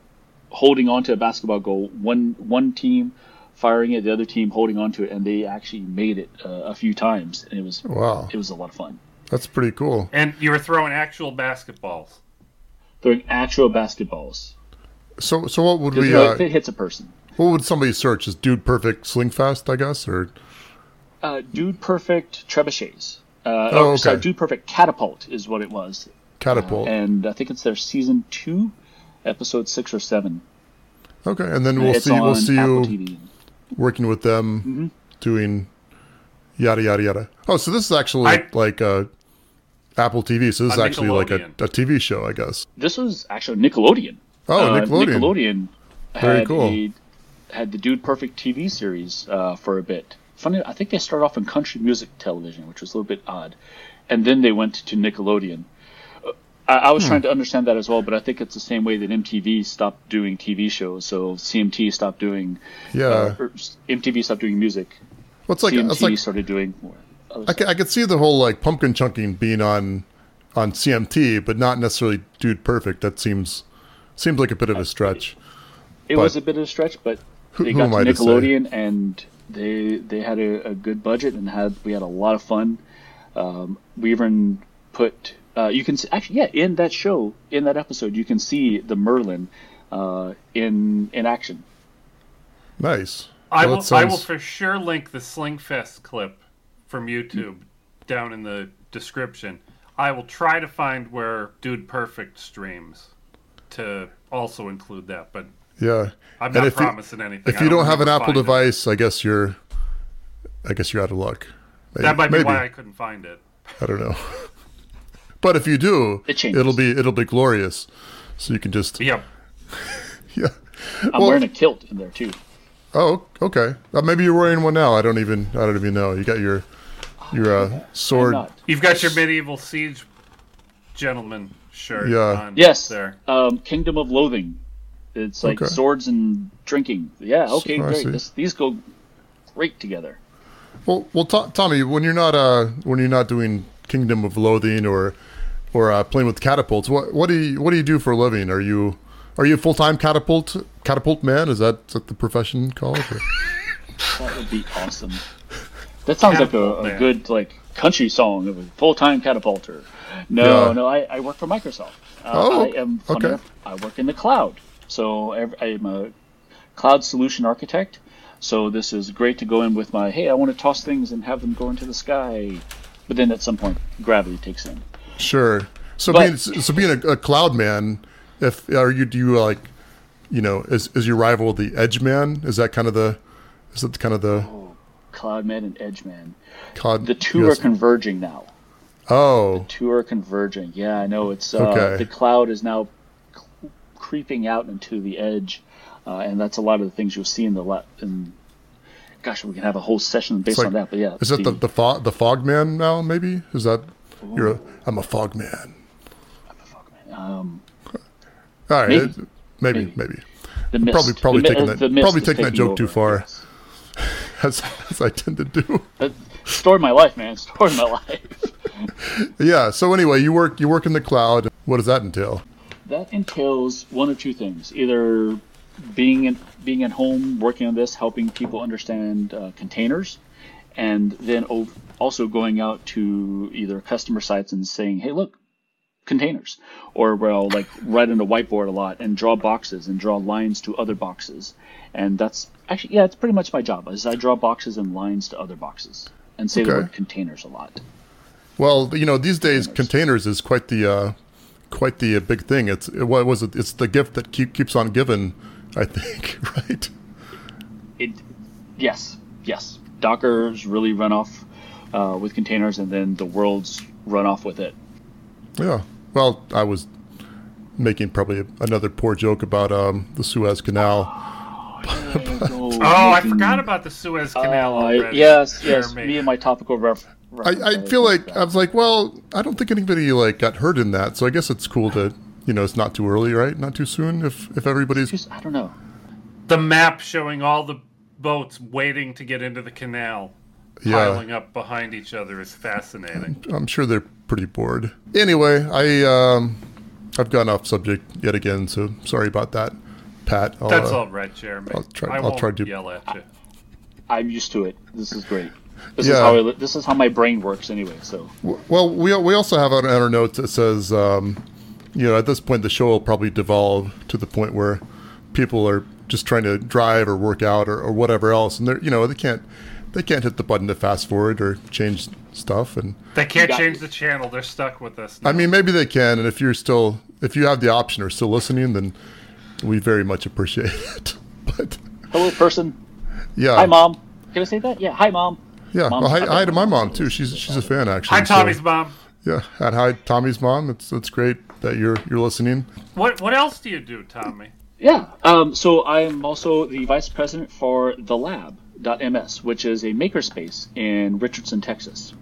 holding onto a basketball goal. One one team firing it, the other team holding onto it, and they actually made it uh, a few times, and it was Wow, it was a lot of fun. that's pretty cool. And you were throwing actual basketballs. Throwing actual basketballs. So so what would we? you Uh, if it hits a person. what would somebody search? Is Dude Perfect Slingfest? I guess or Uh, Dude Perfect trebuchets. Uh, Oh, oh, sorry. Dude Perfect catapult is what it was, catapult. and I think it's their season two, episode six or seven. okay, and then we'll it's see we'll see Apple you TV. working with them, Mm-hmm. doing yada yada yada. Oh, so this is actually I- like uh, Apple TV. So this is actually like a, a TV show, I guess. This was actually Nickelodeon. Oh, Uh, Nickelodeon. Nickelodeon Very had cool. a, had the Dude Perfect TV series uh, for a bit. Funny, I think they started off in country music television, which was a little bit odd, and then they went to Nickelodeon. Uh, I, I was Hmm. trying to understand that as well, but I think it's the same way that MTV stopped doing TV shows. So CMT stopped doing, Yeah, uh, MTV stopped doing music. well, it's like CMT like started doing more. I could, I could see the whole like pumpkin chunking being on on CMT, but not necessarily Dude Perfect. That seems seems like a bit of a stretch. It was a bit of a stretch, but Who- they who got to to? Nickelodeon and they they had a, a good budget and had we had a lot of fun. Um, we even put uh, you can s- actually yeah in that show in that episode you can see the MURLIN uh, in in action. Nice. I will. that I will for sure link the Slingfest clip from YouTube down in the description. I will try to find where Dude Perfect streams to also include that, but Yeah. I'm And not if you- promising anything. If I you don't have an Apple finding it. device, I guess you're I guess you're out of luck. Maybe- that might be maybe. why I couldn't find it. I don't know. but if you do, it it'll be it'll be glorious. So you can just Yep. yeah. I'm Well- wearing a kilt in there too. Oh, okay. Uh, maybe you're wearing one now. I don't even I don't even know. You got your your uh, sword. You've got your medieval siege gentleman shirt Yeah. on Yes, there. um, Kingdom of Loathing. It's like Okay. swords and drinking. Yeah, okay, I great. This, these go great together. Well, well, To- Tommy, when you're not uh when you're not doing Kingdom of Loathing or or uh, playing with catapults, what what do you what do you do for a living? Are you are you a full time catapult catapult man? Is that, is that the profession called? or- That would be awesome. That sounds like a, a good like country song of a full time catapulter. No, Yeah. no, I, I work for Microsoft. Uh, Oh, I am okay. enough, I work in the cloud, so I am a cloud solution architect. So this is great to go in with my hey, I want to toss things and have them go into the sky, but then at some point gravity takes in. Sure. So But- being so being a, a cloud man, if are you do you like you know, is is your rival the edge man? Is that kind of the is that kind of the oh, Cloudman and Edgeman? Cloud, the two yes. are converging now. Oh, the two are converging. Yeah, I know. It's uh, okay. the cloud is now creeping out into the edge, uh, and that's a lot of the things you'll see in the le- in. Gosh, we can have a whole session based like, on that. But yeah, is it the the, fog, the fog man now? Maybe is that Ooh. you're? A, I'm a fog man. I'm a fog man. Um, All right, maybe, maybe. maybe. maybe. The mist. Probably probably the, taking uh, that probably taking that joke over, too far, yes. as as I tend to do. Uh, story my life, man. Story my life. yeah. So anyway, you work you work in the cloud. What does that entail? That entails one of two things: either being in, being at home working on this, helping people understand uh, containers, and then also going out to either customer sites and saying, "Hey, look, containers," or well, like write on a whiteboard a lot and draw boxes and draw lines to other boxes, and that's actually yeah, it's pretty much my job. Is I draw boxes and lines to other boxes and say okay. the word containers a lot. Well, you know, these days containers, containers is quite the uh, quite the uh, big thing. It's what was it? It's the gift that keep, keeps on giving. I think, right? It, yes, yes. Docker's really run off uh, with containers, and then the world's run off with it. Yeah. Well, I was making probably another poor joke about um, the Suez Canal. oh, I forgot about the Suez Canal. Uh, yes, yes. Me and my topical ref. I, I feel like I was like, well, I don't think anybody like got hurt in that, so I guess it's cool to, you know, it's not too early, right? Not too soon. If if everybody's, Just, I don't know. The map showing all the boats waiting to get into the canal, piling up behind each other, is fascinating. I'm sure they're pretty bored. Anyway, I um, I've gone off subject yet again, so sorry about that, Pat. I'll, That's uh, all right, Jeremy. I'll try. I will try to yell at you. I'm used to it. This is great. This yeah. is how I, this is how my brain works anyway. So well, we we also have on our notes that says, um, you know, at this point the show will probably devolve to the point where people are just trying to drive or work out or, or whatever else, and they're you know they can't they can't hit the button to fast forward or change stuff, and they can't change the channel. They're stuck with us. Now. I mean, maybe they can, and if you're still if you have the option or still listening, then we very much appreciate it. but hello, person. Yeah. Hi, mom. Can I say that? Yeah. Hi, mom. Yeah. well, hi, hi to my mom too. She's she's a fan actually. Hi, Tommy's so, mom. Yeah, and hi Tommy's mom. It's it's great that you're you're listening. What what else do you do, Tommy? Yeah. Um, so I'm also the vice president for the Lab.ms, which is a makerspace in Richardson, Texas.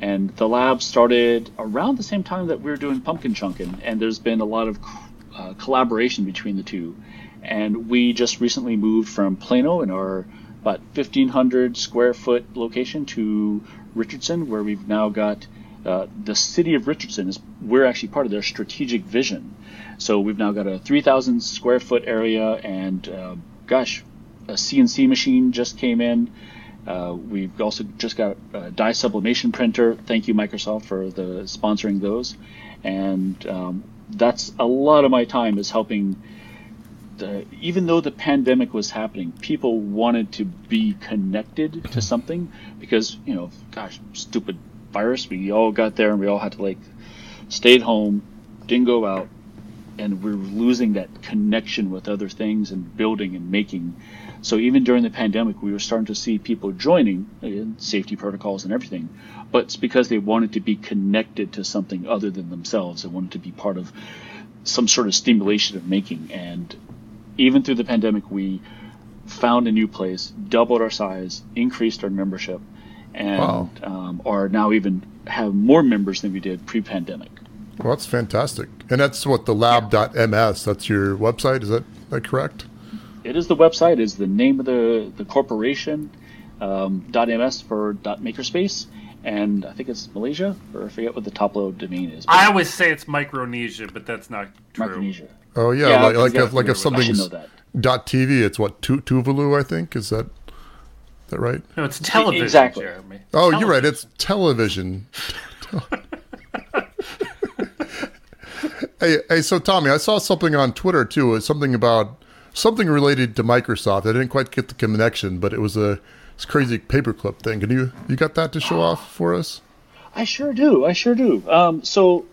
And the lab started around the same time that we were doing pumpkin chunkin, and there's been a lot of uh, collaboration between the two. And we just recently moved from Plano in our about 1,500 square foot location to Richardson, where we've now got uh, the city of Richardson is we're actually part of their strategic vision. So we've now got a 3,000 square foot area, and uh, gosh, a CNC machine just came in. Uh, we've also just got a dye sublimation printer. Thank you, Microsoft, for the sponsoring those. And um, that's a lot of my time is helping the, even though the pandemic was happening, people wanted to be connected to mm-hmm. something because, you know, gosh, stupid virus. We all got there and we all had to like stay at home, didn't go out, and we're losing that connection with other things and building and making. So even during the pandemic, we were starting to see people joining again, safety protocols and everything, but it's because they wanted to be connected to something other than themselves. They wanted to be part of some sort of stimulation of making and even through the pandemic, we found a new place, doubled our size, increased our membership, and wow. um, are now even have more members than we did pre-pandemic. Well, that's fantastic, and that's what the lab.ms. That's your website. Is that, that correct? It is the website. Is the name of the the corporation. Um, .ms for .makerspace, and I think it's Malaysia, or I forget what the top load domain is. I always say it's Micronesia, but that's not true. Micronesia. Oh yeah, yeah like like if, like if something's dot TV, it's what tu- Tuvalu, I think. Is that that right? No, it's television. Exactly. Jeremy. Oh, television. you're right. It's television. hey, hey, so Tommy, I saw something on Twitter too. It's something about something related to Microsoft. I didn't quite get the connection, but it was a this crazy paperclip thing. Can you you got that to show off for us? I sure do. I sure do. Um, so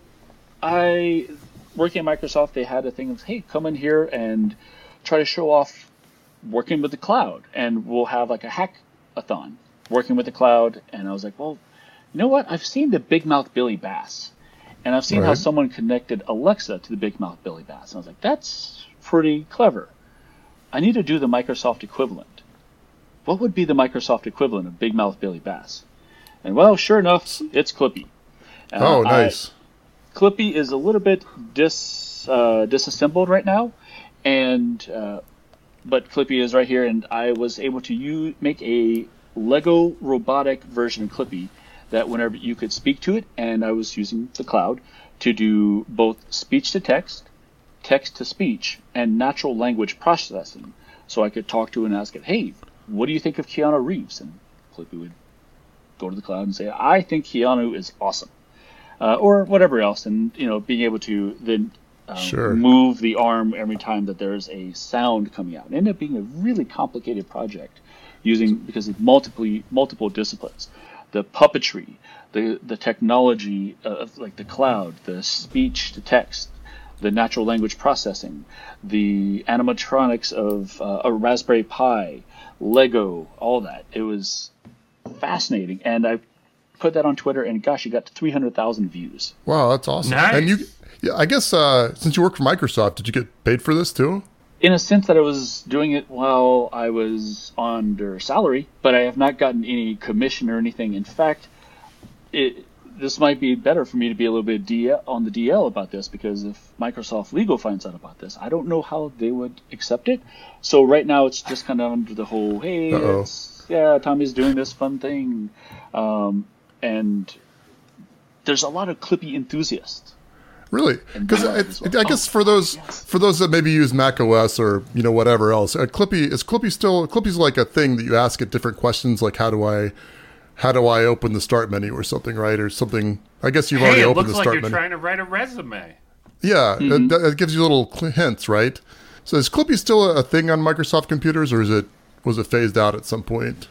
I working at Microsoft, they had a thing of, hey, come in here and try to show off working with the cloud, and we'll have like a hackathon working with the cloud. And I was like, well, you know what? I've seen the Big Mouth Billy Bass, and I've seen right. how someone connected Alexa to the Big Mouth Billy Bass. And I was like, that's pretty clever. I need to do the Microsoft equivalent. What would be the Microsoft equivalent of Big Mouth Billy Bass? And well, sure enough, it's Clippy. Uh, oh, nice. I, Clippy is a little bit dis uh, disassembled right now, and uh, but Clippy is right here, and I was able to make a Lego robotic version of Clippy that whenever you could speak to it, and I was using the cloud to do both speech to text, text to speech, and natural language processing. So I could talk to it and ask it, hey, what do you think of Keanu Reeves? And Clippy would go to the cloud and say, I think Keanu is awesome. Uh, or whatever else. And, you know, being able to then um, sure. move the arm every time that there's a sound coming out. It ended up being a really complicated project using because of multiple multiple disciplines, the puppetry, the the technology of like the cloud, the speech to text, the natural language processing, the animatronics of uh, a Raspberry Pi, Lego, all that. It was fascinating, and I put that on Twitter, and gosh, you got 300,000 views. Wow, that's awesome! Nice. And you, yeah, I guess uh, since you work for Microsoft, did you get paid for this too? In a sense that I was doing it while I was under salary, but I have not gotten any commission or anything. In fact, it this might be better for me to be a little bit DL, on the DL about this because if Microsoft legal finds out about this, I don't know how they would accept it. So right now it's just kind of under the whole, hey, yeah, Tommy's doing this fun thing, um, and there's a lot of Clippy enthusiasts. Really? Because I, well. I, guess oh, for those yes. for those that maybe use Mac OS or you know whatever else, uh, Clippy is Clippy still Clippy's like a thing that you ask it different questions like how do I how do I open the start menu or something, right? Or something. I guess you've hey, already opened the start like you're menu. trying to write a resume. Yeah, mm-hmm. that, that, gives you little hints, right? So is Clippy still a thing on Microsoft computers, or is it was it phased out at some point?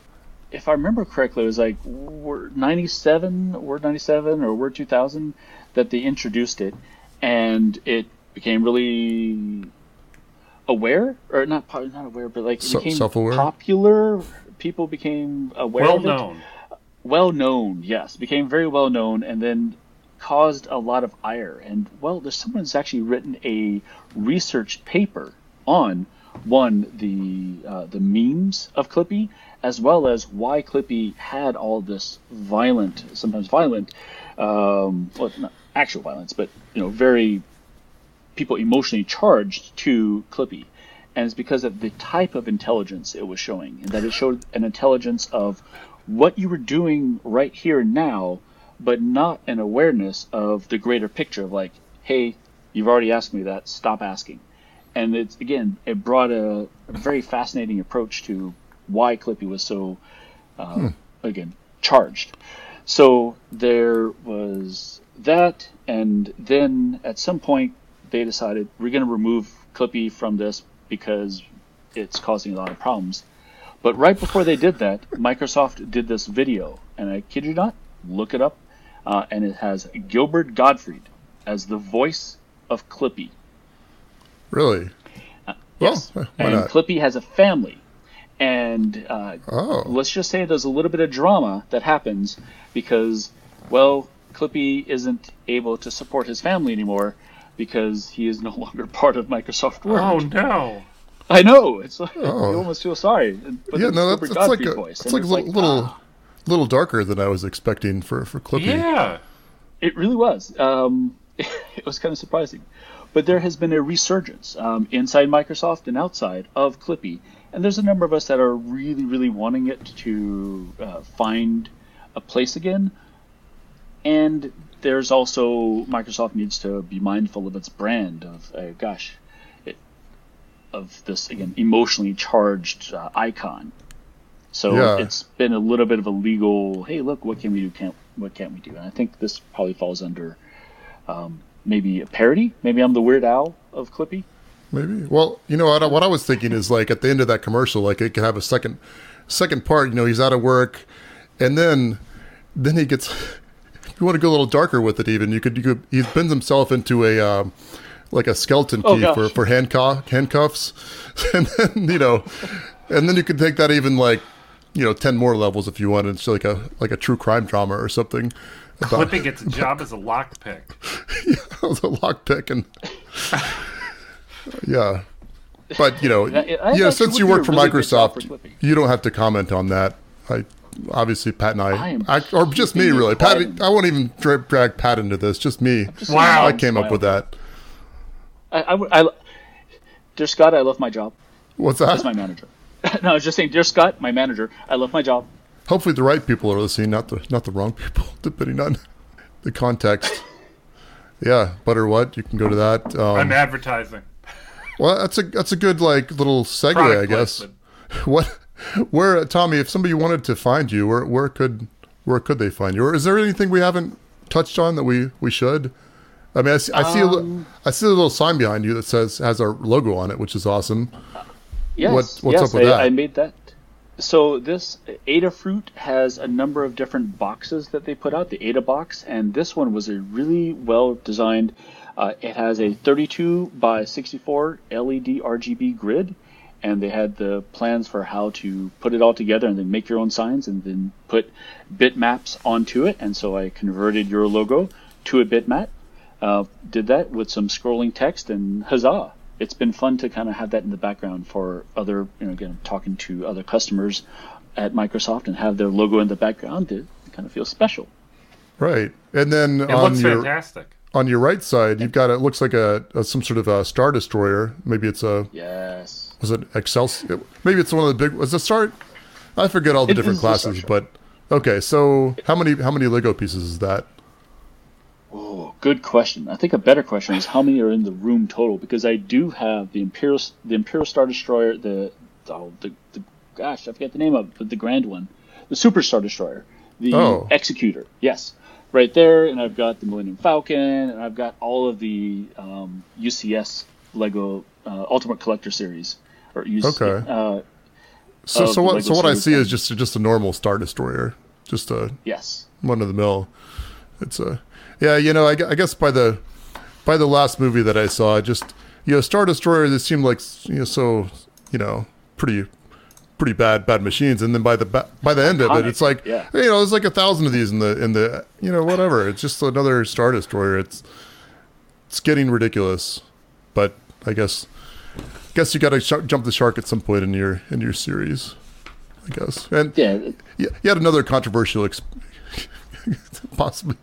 If I remember correctly, it was like Word 97, Word 97, or Word 2000 that they introduced it, and it became really aware, or not not aware, but like it became self-aware? popular. People became aware well of it. known well known, yes, became very well known, and then caused a lot of ire. And well, there's someone who's actually written a research paper on one the uh, the memes of Clippy, as well as why Clippy had all this violent, sometimes violent, um, well, not actual violence, but you know, very people emotionally charged to Clippy. And it's because of the type of intelligence it was showing, and that it showed an intelligence of what you were doing right here and now, but not an awareness of the greater picture of like, hey, you've already asked me that, stop asking. And it's again, it brought a, a very fascinating approach to why Clippy was so, uh, hmm. again, charged. So there was that, and then at some point they decided we're going to remove Clippy from this because it's causing a lot of problems. But right before they did that, Microsoft did this video, and I kid you not, look it up, uh, and it has Gilbert Gottfried as the voice of Clippy. Really? Uh, yes. Well, and not? Clippy has a family, and uh, oh. let's just say there's a little bit of drama that happens because, well, Clippy isn't able to support his family anymore because he is no longer part of Microsoft Word. Oh no! I know. It's like oh. you almost feel sorry. But yeah, no, that's, that's like a, voice, it's like a like, little, ah. little darker than I was expecting for for Clippy. Yeah, it really was. Um, it was kind of surprising, but there has been a resurgence um, inside Microsoft and outside of Clippy, and there's a number of us that are really, really wanting it to uh, find a place again. And there's also Microsoft needs to be mindful of its brand of uh, gosh of this again emotionally charged uh, icon. So yeah. it's been a little bit of a legal. Hey, look, what can we do? Can't what can't we do? And I think this probably falls under um, maybe a parody. Maybe I'm the Weird Al of Clippy. Maybe. Well, you know what? What I was thinking is like at the end of that commercial, like it could have a second second part. You know, he's out of work, and then then he gets. if you want to go a little darker with it, even you could you could he bends himself into a. Um, like a skeleton oh, key oh, for for handcuff handcuffs, and then you know, and then you can take that even like you know ten more levels if you want. It's like a like a true crime drama or something. About, Clippy gets a job as a lockpick. yeah, as a lockpick and yeah. But you know, I, yeah. Since you work for really Microsoft, for you don't have to comment on that. I obviously Pat and I, I, I or just me really. Pat, I won't even drag, drag Pat into this. Just me. Just wow, I came up with that. I, I, I, dear Scott, I love my job. What's that? That's my manager. no, I was just saying, dear Scott, my manager, I love my job. Hopefully, the right people are listening, not the not the wrong people, depending on the context. yeah, butter what? You can go to that. Um, I'm advertising. Well, that's a that's a good like little segue, Product I guess. Placement. What where Tommy, if somebody wanted to find you, where where could where could they find you? Or is there anything we haven't touched on that we we should? I mean, I see, I see, um, a, I see a little sign behind you that says has our logo on it, which is awesome. Yes, what, what's yes, up with I, that? I made that. So this Adafruit has a number of different boxes that they put out, the Ada box, and this one was a really well designed. Uh, it has a 32 by 64 LED RGB grid and they had the plans for how to put it all together and then make your own signs and then put bitmaps onto it. And so I converted your logo to a bitmap. Uh, did that with some scrolling text and huzzah! It's been fun to kind of have that in the background for other, you know, again, talking to other customers at Microsoft and have their logo in the background. It kind of feels special. Right, and then it on your fantastic. On your right side, you've got it looks like a, a some sort of a star destroyer. Maybe it's a yes was it Excelsior? Maybe it's one of the big. Was it start? I forget all the it different classes, but okay. So how many how many Lego pieces is that? Oh, good question. I think a better question is how many are in the room total? Because I do have the Imperial the Imperial Star Destroyer, the oh, the, the gosh, I forget the name of it, but the grand one, the Super Star Destroyer, the oh. Executor. Yes, right there, and I've got the Millennium Falcon, and I've got all of the um, UCS Lego uh, Ultimate Collector series or use. Okay. Uh, so so what so what I see is just just a normal star destroyer, just a yes one of the mill. It's a yeah you know I, I guess by the by the last movie that I saw just you know star destroyer that seemed like you know so you know pretty pretty bad bad machines and then by the by the end of it it's like yeah. you know there's like a thousand of these in the in the you know whatever it's just another star destroyer it's it's getting ridiculous but i guess guess you got to sh- jump the shark at some point in your in your series. I guess. And yeah, you, you had another controversial, exp- possibly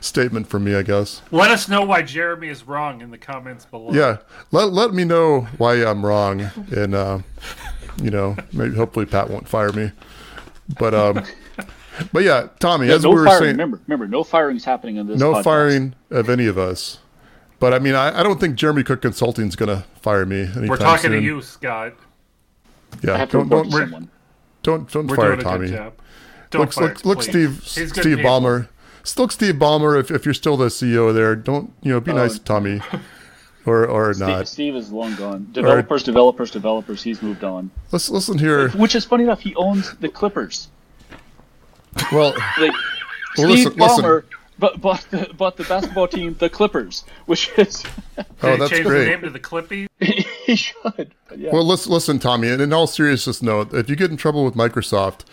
statement from me. I guess. Let us know why Jeremy is wrong in the comments below. Yeah, let let me know why I'm wrong, and uh, you know, maybe hopefully Pat won't fire me. But um, but yeah, Tommy, yeah, as no we were firing. saying, remember, remember, no firing's happening in this. No podcast. firing of any of us. But I mean, I, I don't think Jeremy Cook Consulting is going to fire me. We're talking soon. to you, Scott. Yeah, don't don't, don't don't don't fire Tommy. Don't look, fire, look, look Steve Steve people. Ballmer. Look, Steve Ballmer. If, if you're still the CEO there, don't you know? Be oh, nice to Tommy, or or Steve, not. Steve is long gone. Developers, or, developers, developers. He's moved on. Let's listen here. Which is funny enough. He owns the Clippers. Well, like, well, Steve listen, Ballmer listen but but the, but the basketball team, the Clippers, which is oh, that's change great. The name to the Clippy. he should. Yeah. Well, listen, listen, Tommy. And in all seriousness, note, if you get in trouble with Microsoft,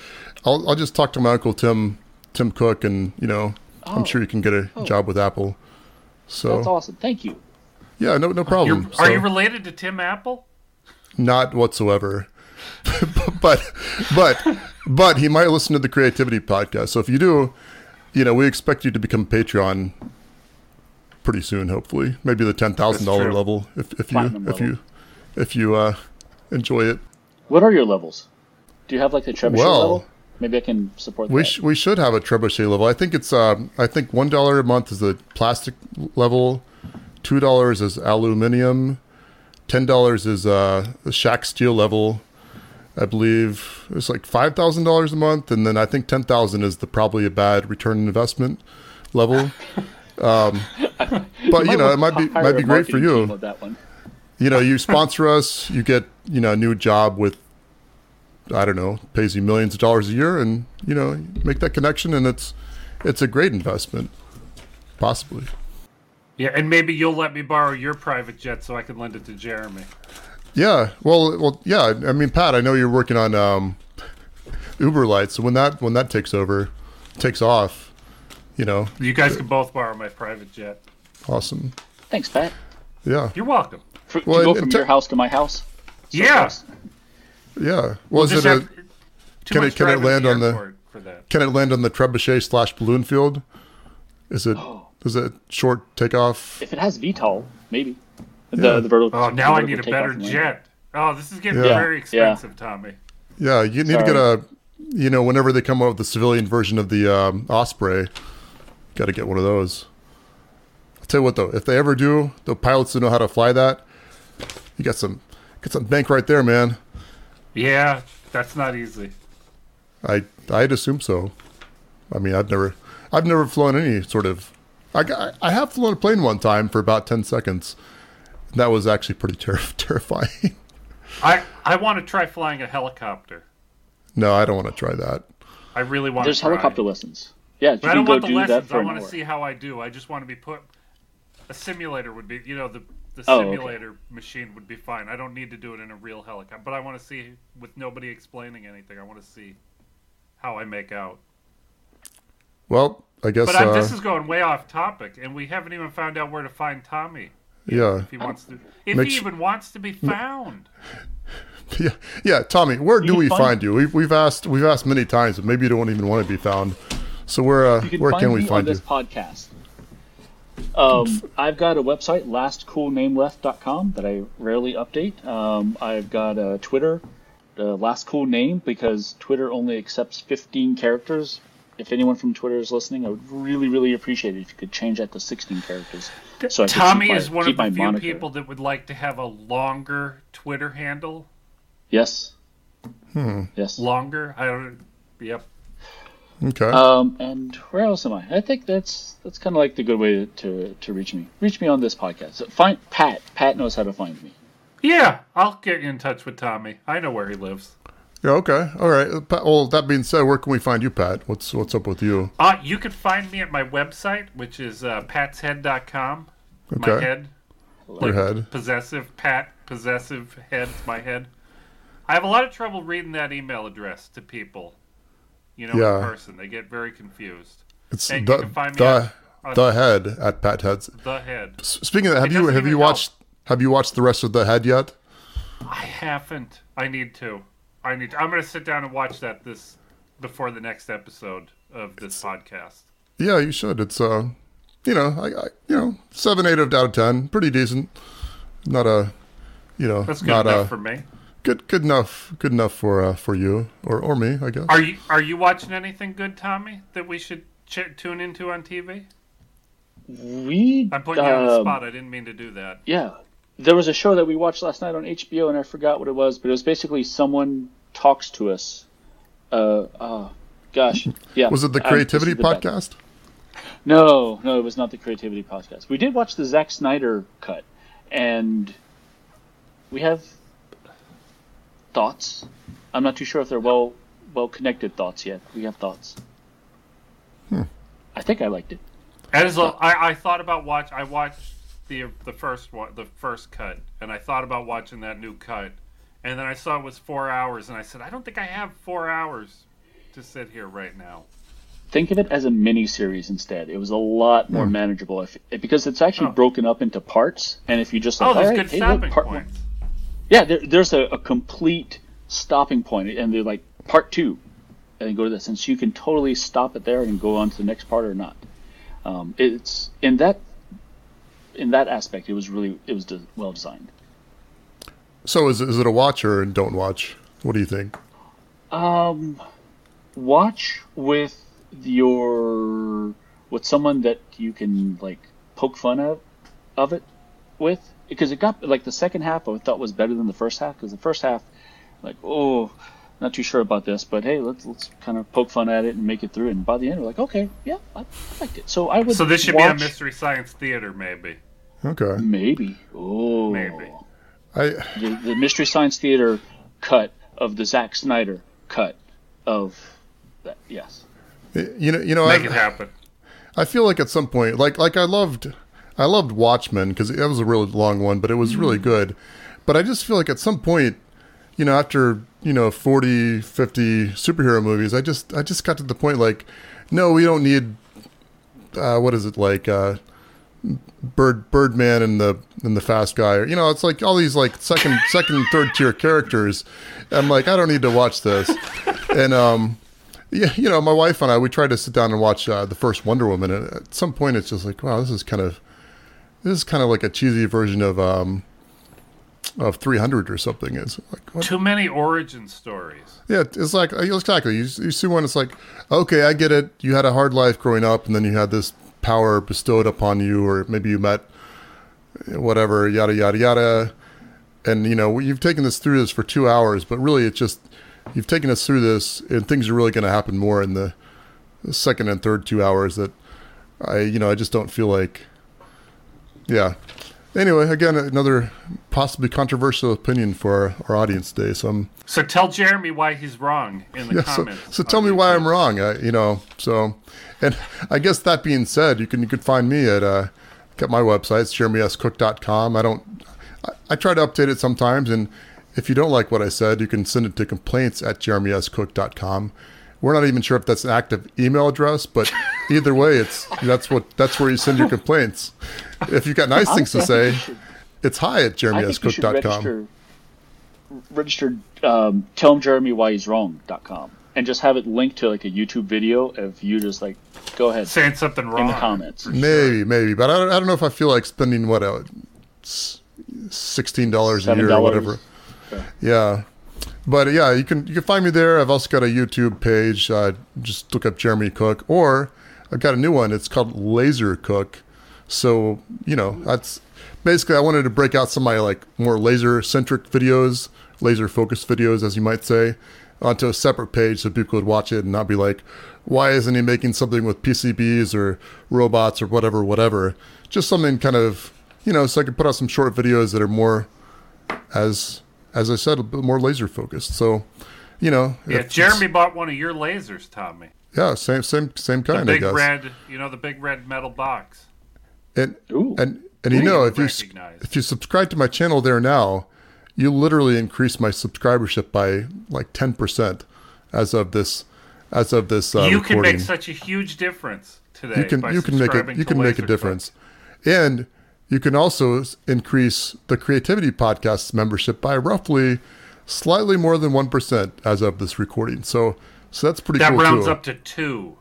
I'll I'll just talk to my uncle Tim Tim Cook, and you know, oh. I'm sure you can get a oh. job with Apple. So that's awesome. Thank you. Yeah, no no problem. So, are you related to Tim Apple? Not whatsoever. but but but he might listen to the creativity podcast. So if you do, you know, we expect you to become Patreon pretty soon. Hopefully, maybe the ten thousand dollar level if, if you level. if you if you uh, enjoy it. What are your levels? Do you have like the trebuchet well, level? Maybe I can support we that. Sh- we should have a trebuchet level. I think it's um, I think one dollar a month is the plastic level, two dollars is aluminium, ten dollars is uh, shack steel level, I believe it's like five thousand dollars a month, and then I think ten thousand is the probably a bad return investment level. Um, but you, you know, it might be might be great for you. You know, you sponsor us, you get you know a new job with I don't know, pays you millions of dollars a year, and you know, make that connection, and it's it's a great investment, possibly. Yeah, and maybe you'll let me borrow your private jet so I can lend it to Jeremy. Yeah, well, well, yeah. I mean, Pat, I know you're working on um, Uber Lights. So when that when that takes over, takes off, you know, you guys can both borrow my private jet. Awesome. Thanks, Pat. Yeah, you're welcome. For, well, to go from your house to my house. So yeah. Yeah. Well, we'll is it a, can it can it land on the can it land on the trebuchet slash balloon field? Is it oh. Is it short takeoff? If it has VTOL, maybe. The, yeah. the vertical. Oh, now I need a better jet. Oh, this is getting yeah. very expensive, yeah. Tommy. Yeah, you need Sorry. to get a. You know, whenever they come out with the civilian version of the um, Osprey, got to get one of those. I'll tell you what, though, if they ever do, the pilots who know how to fly that, you got some, got some bank right there, man. Yeah, that's not easy. I I'd assume so. I mean, I've never I've never flown any sort of. I I have flown a plane one time for about ten seconds. That was actually pretty ter- terrifying. I I want to try flying a helicopter. No, I don't want to try that. I really want. There's helicopter lessons. Yeah, but I don't want the lessons. I want to see how I do. I just want to be put. A simulator would be, you know, the the oh, simulator okay. machine would be fine. I don't need to do it in a real helicopter, but I want to see with nobody explaining anything. I want to see how I make out. Well, I guess. But uh, this is going way off topic, and we haven't even found out where to find Tommy. Yeah. If he wants to, if he even wants to be found. Yeah, yeah, Tommy, where do we find, find you? We've, we've asked we've asked many times, but maybe you don't even want to be found. So where uh, can where can we find on you? This podcast. Um, I've got a website, lastcoolnameleft.com, that I rarely update. Um, I've got a Twitter, the last cool name, because Twitter only accepts 15 characters if anyone from Twitter is listening, I would really, really appreciate it if you could change that to 16 characters. So I Tommy is one of the few moniker. people that would like to have a longer Twitter handle. Yes. Hmm. Yes. Longer. I don't. Yep. Okay. Um, and where else am I? I think that's that's kind of like the good way to to reach me. Reach me on this podcast. So find Pat. Pat knows how to find me. Yeah, I'll get you in touch with Tommy. I know where he lives. Yeah, okay. All right. Well, that being said, where can we find you, Pat? What's what's up with you? Uh, you can find me at my website, which is uh, patshead.com. Okay. My head. Like Your head. Possessive Pat, possessive head, my head. I have a lot of trouble reading that email address to people, you know, yeah. in person. They get very confused. It's and the, the, on, the head at Pat Heads. The head. Speaking of that, have you have you watched help. have you watched the rest of the head yet? I haven't. I need to. I need. To, I'm going to sit down and watch that this before the next episode of this it's, podcast. Yeah, you should. It's uh, you know, I, I you know, seven eight out of ten, pretty decent. Not a, you know, that's good not enough a, for me. Good, good enough, good enough for uh, for you or or me, I guess. Are you are you watching anything good, Tommy, that we should ch- tune into on TV? We. I'm putting you on the um, spot. I didn't mean to do that. Yeah, there was a show that we watched last night on HBO, and I forgot what it was, but it was basically someone talks to us. Uh, oh, gosh, yeah. Was it the Creativity the podcast? No, no, it was not the Creativity podcast. We did watch the Zack Snyder cut, and we have thoughts. I'm not too sure if they're well well connected thoughts yet. We have thoughts. Hmm. I think I liked it. As a, I, I thought about watch. I watched the the first one, the first cut, and I thought about watching that new cut and then I saw it was four hours, and I said, I don't think I have four hours to sit here right now. Think of it as a mini series instead. It was a lot more mm. manageable if, because it's actually oh. broken up into parts. And if you just like, oh, there's right, good hey, stopping part points. One. Yeah, there, there's a, a, complete stopping point, and they're like part two, and then go to this, and so you can totally stop it there and go on to the next part or not. Um, it's in that in that aspect, it was really it was de- well designed. So is is it a watch or don't watch? What do you think? Um, watch with your with someone that you can like poke fun of of it with. Because it got like the second half I thought was better than the first half. Because the first half like oh not too sure about this but hey let's let's kind of poke fun at it and make it through. And by the end we're like okay yeah I, liked it. So I would so this should watch... be a mystery science theater maybe. Okay. Maybe. Oh. Maybe I the, the Mystery Science Theater cut of the Zack Snyder cut of that. Yes. You know, you know, make I, it happen. I feel like at some point, like like I loved, I loved Watchmen because it was a really long one, but it was really good. But I just feel like at some point, you know, after you know 40, 50 superhero movies, I just I just got to the point like, no, we don't need. Uh, what is it like? Uh, Bird Birdman and the and the Fast Guy. You know, it's like all these like second second and third tier characters. I'm like, I don't need to watch this. And um, yeah, you know, my wife and I we tried to sit down and watch uh, the first Wonder Woman, and at some point it's just like, wow, this is kind of this is kind of like a cheesy version of um of 300 or something. It's like what? too many origin stories. Yeah, it's like exactly. You, you see one, it's like, okay, I get it. You had a hard life growing up, and then you had this power bestowed upon you, or maybe you met whatever, yada yada yada. And you know, you've taken this through this for two hours, but really, it's just you've taken us through this, and things are really going to happen more in the, second and third two hours. That I, you know, I just don't feel like. Yeah. Anyway, again, another possibly controversial opinion for our, our audience today. So I'm. So tell Jeremy why he's wrong in the yeah, comments. So, so tell me why I'm wrong. Uh, you know, so and I guess that being said, you can you can find me at uh, at my website, it's jeremyscook.com. I don't I, I, try to update it sometimes, and if you don't like what I said, you can send it to complaints at jeremyscook.com. We're not even sure if that's an active email address, but either way, it's that's what that's where you send your complaints. If you've got nice things to say, it's hi at jeremyscook.com. Register, um, tell him Jeremy why he's wrong.com and just have it linked to like a YouTube video of you just like go ahead saying something wrong in the comments. Maybe, maybe, but I don't, I don't know if I feel like spending what uh, sixteen dollars a year or whatever. Okay. Yeah, but yeah, you can you can find me there. I've also got a YouTube page. Uh, just look up Jeremy Cook, or I've got a new one. It's called Laser Cook. So you know that's basically I wanted to break out some of my like more laser centric videos, laser focused videos, as you might say onto a separate page so people could watch it and not be like, why isn't he making something with PCBs or robots or whatever, whatever? Just something kind of, you know, so I could put out some short videos that are more, as as I said, a bit more laser focused. So, you know, yeah. Jeremy bought one of your lasers, Tommy. Yeah, same same same kind. The big red, you know, the big red metal box. And Ooh. and and you know, if you if you subscribe to my channel there now, you literally increased my subscribership by like 10% as of this as of this uh, you recording. can make such a huge difference today you can you can make it you can make a difference. And you can also increase the creativity podcast membership by roughly slightly more than 1% as of this recording. So so that's pretty that cool rounds too. up to 2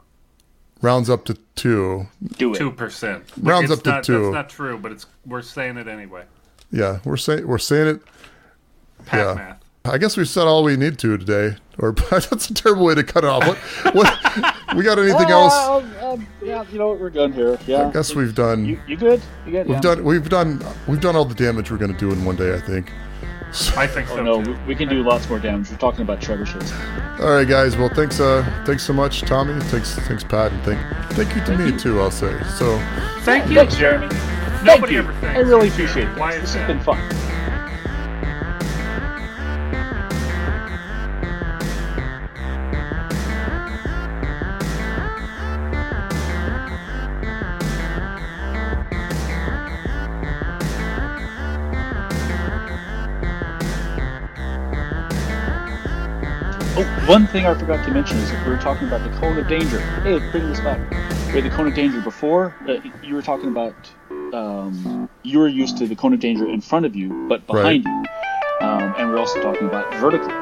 rounds up to 2 do it. 2% rounds up to not, 2 that's not true but it's we're saying it anyway. Yeah we're saying we're saying it yeah. Math. I guess we've said all we need to today. Or that's a terrible way to cut it off. What? what we got anything else? Um, um, yeah, you know what? We're done here. Yeah. I guess we've done. You, you good? You good? We've yeah. done. We've done. We've done all the damage we're going to do in one day. I think. I think so. Oh, no, we, we, can do lots more damage. We're talking about trebuchets. All right, guys. Well, thanks. Uh, thanks so much, Tommy. Thanks, thanks, Pat, and thank, thank you to thank me you. too. I'll say so. Thank you, thanks, Jeremy. Nobody ever thanks. I really appreciate it. This has been fun. One thing I forgot to mention is we were talking about the cone of danger. Hey, bring this back. We had the cone of danger before. Uh, you were talking about um, you were used to the cone of danger in front of you, but behind right. you. Um, and we're also talking about vertically.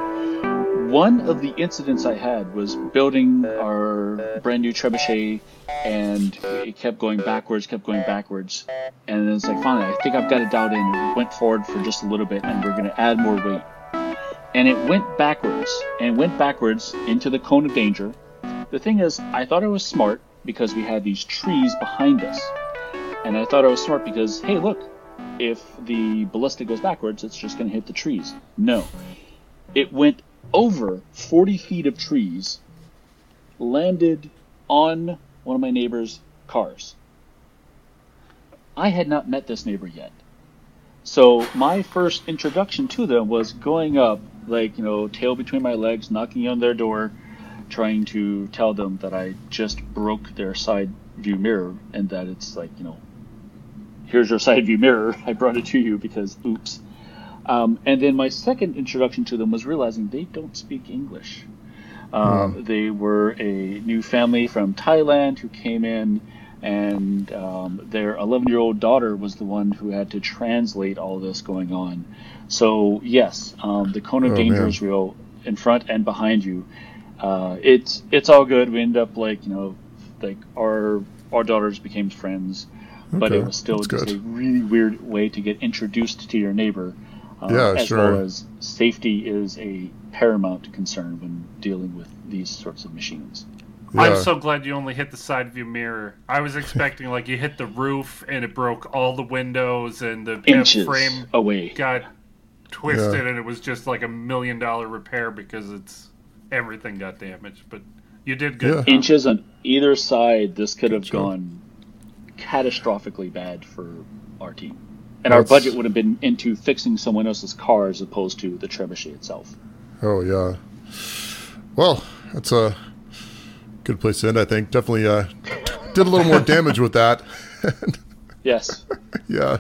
One of the incidents I had was building our brand new trebuchet, and it kept going backwards, kept going backwards, and then it's like, finally, I think I've got it dialed in. We went forward for just a little bit, and we're going to add more weight and it went backwards and went backwards into the cone of danger. The thing is, I thought I was smart because we had these trees behind us. And I thought I was smart because, hey, look, if the ballista goes backwards, it's just going to hit the trees. No. It went over 40 feet of trees, landed on one of my neighbor's cars. I had not met this neighbor yet. So my first introduction to them was going up, like, you know, tail between my legs, knocking on their door, trying to tell them that I just broke their side view mirror and that it's like, you know, here's your side view mirror. I brought it to you because oops. Um, and then my second introduction to them was realizing they don't speak English. Um, hmm. They were a new family from Thailand who came in, and um, their 11 year old daughter was the one who had to translate all this going on. So, yes, um, the cone of oh, danger man. is real in front and behind you. Uh, it's it's all good. We end up like you know, like our our daughters became friends, okay. but it was still just good. a really weird way to get introduced to your neighbor. Uh, yeah, as sure. well as safety is a paramount concern when dealing with these sorts of machines. Yeah. I'm so glad you only hit the side view mirror. I was expecting like you hit the roof and it broke all the windows and the Inches frame away got twisted yeah. and it was just like a million dollar repair because it's everything got damaged. But you did good. Yeah. Inches on either side, this could have gone catastrophically bad for our team. And That's... our budget would have been into fixing someone else's car as opposed to the trebuchet itself. Oh yeah. Well, that's a good place to end. I think definitely uh, did a little more damage with that. yes. yeah.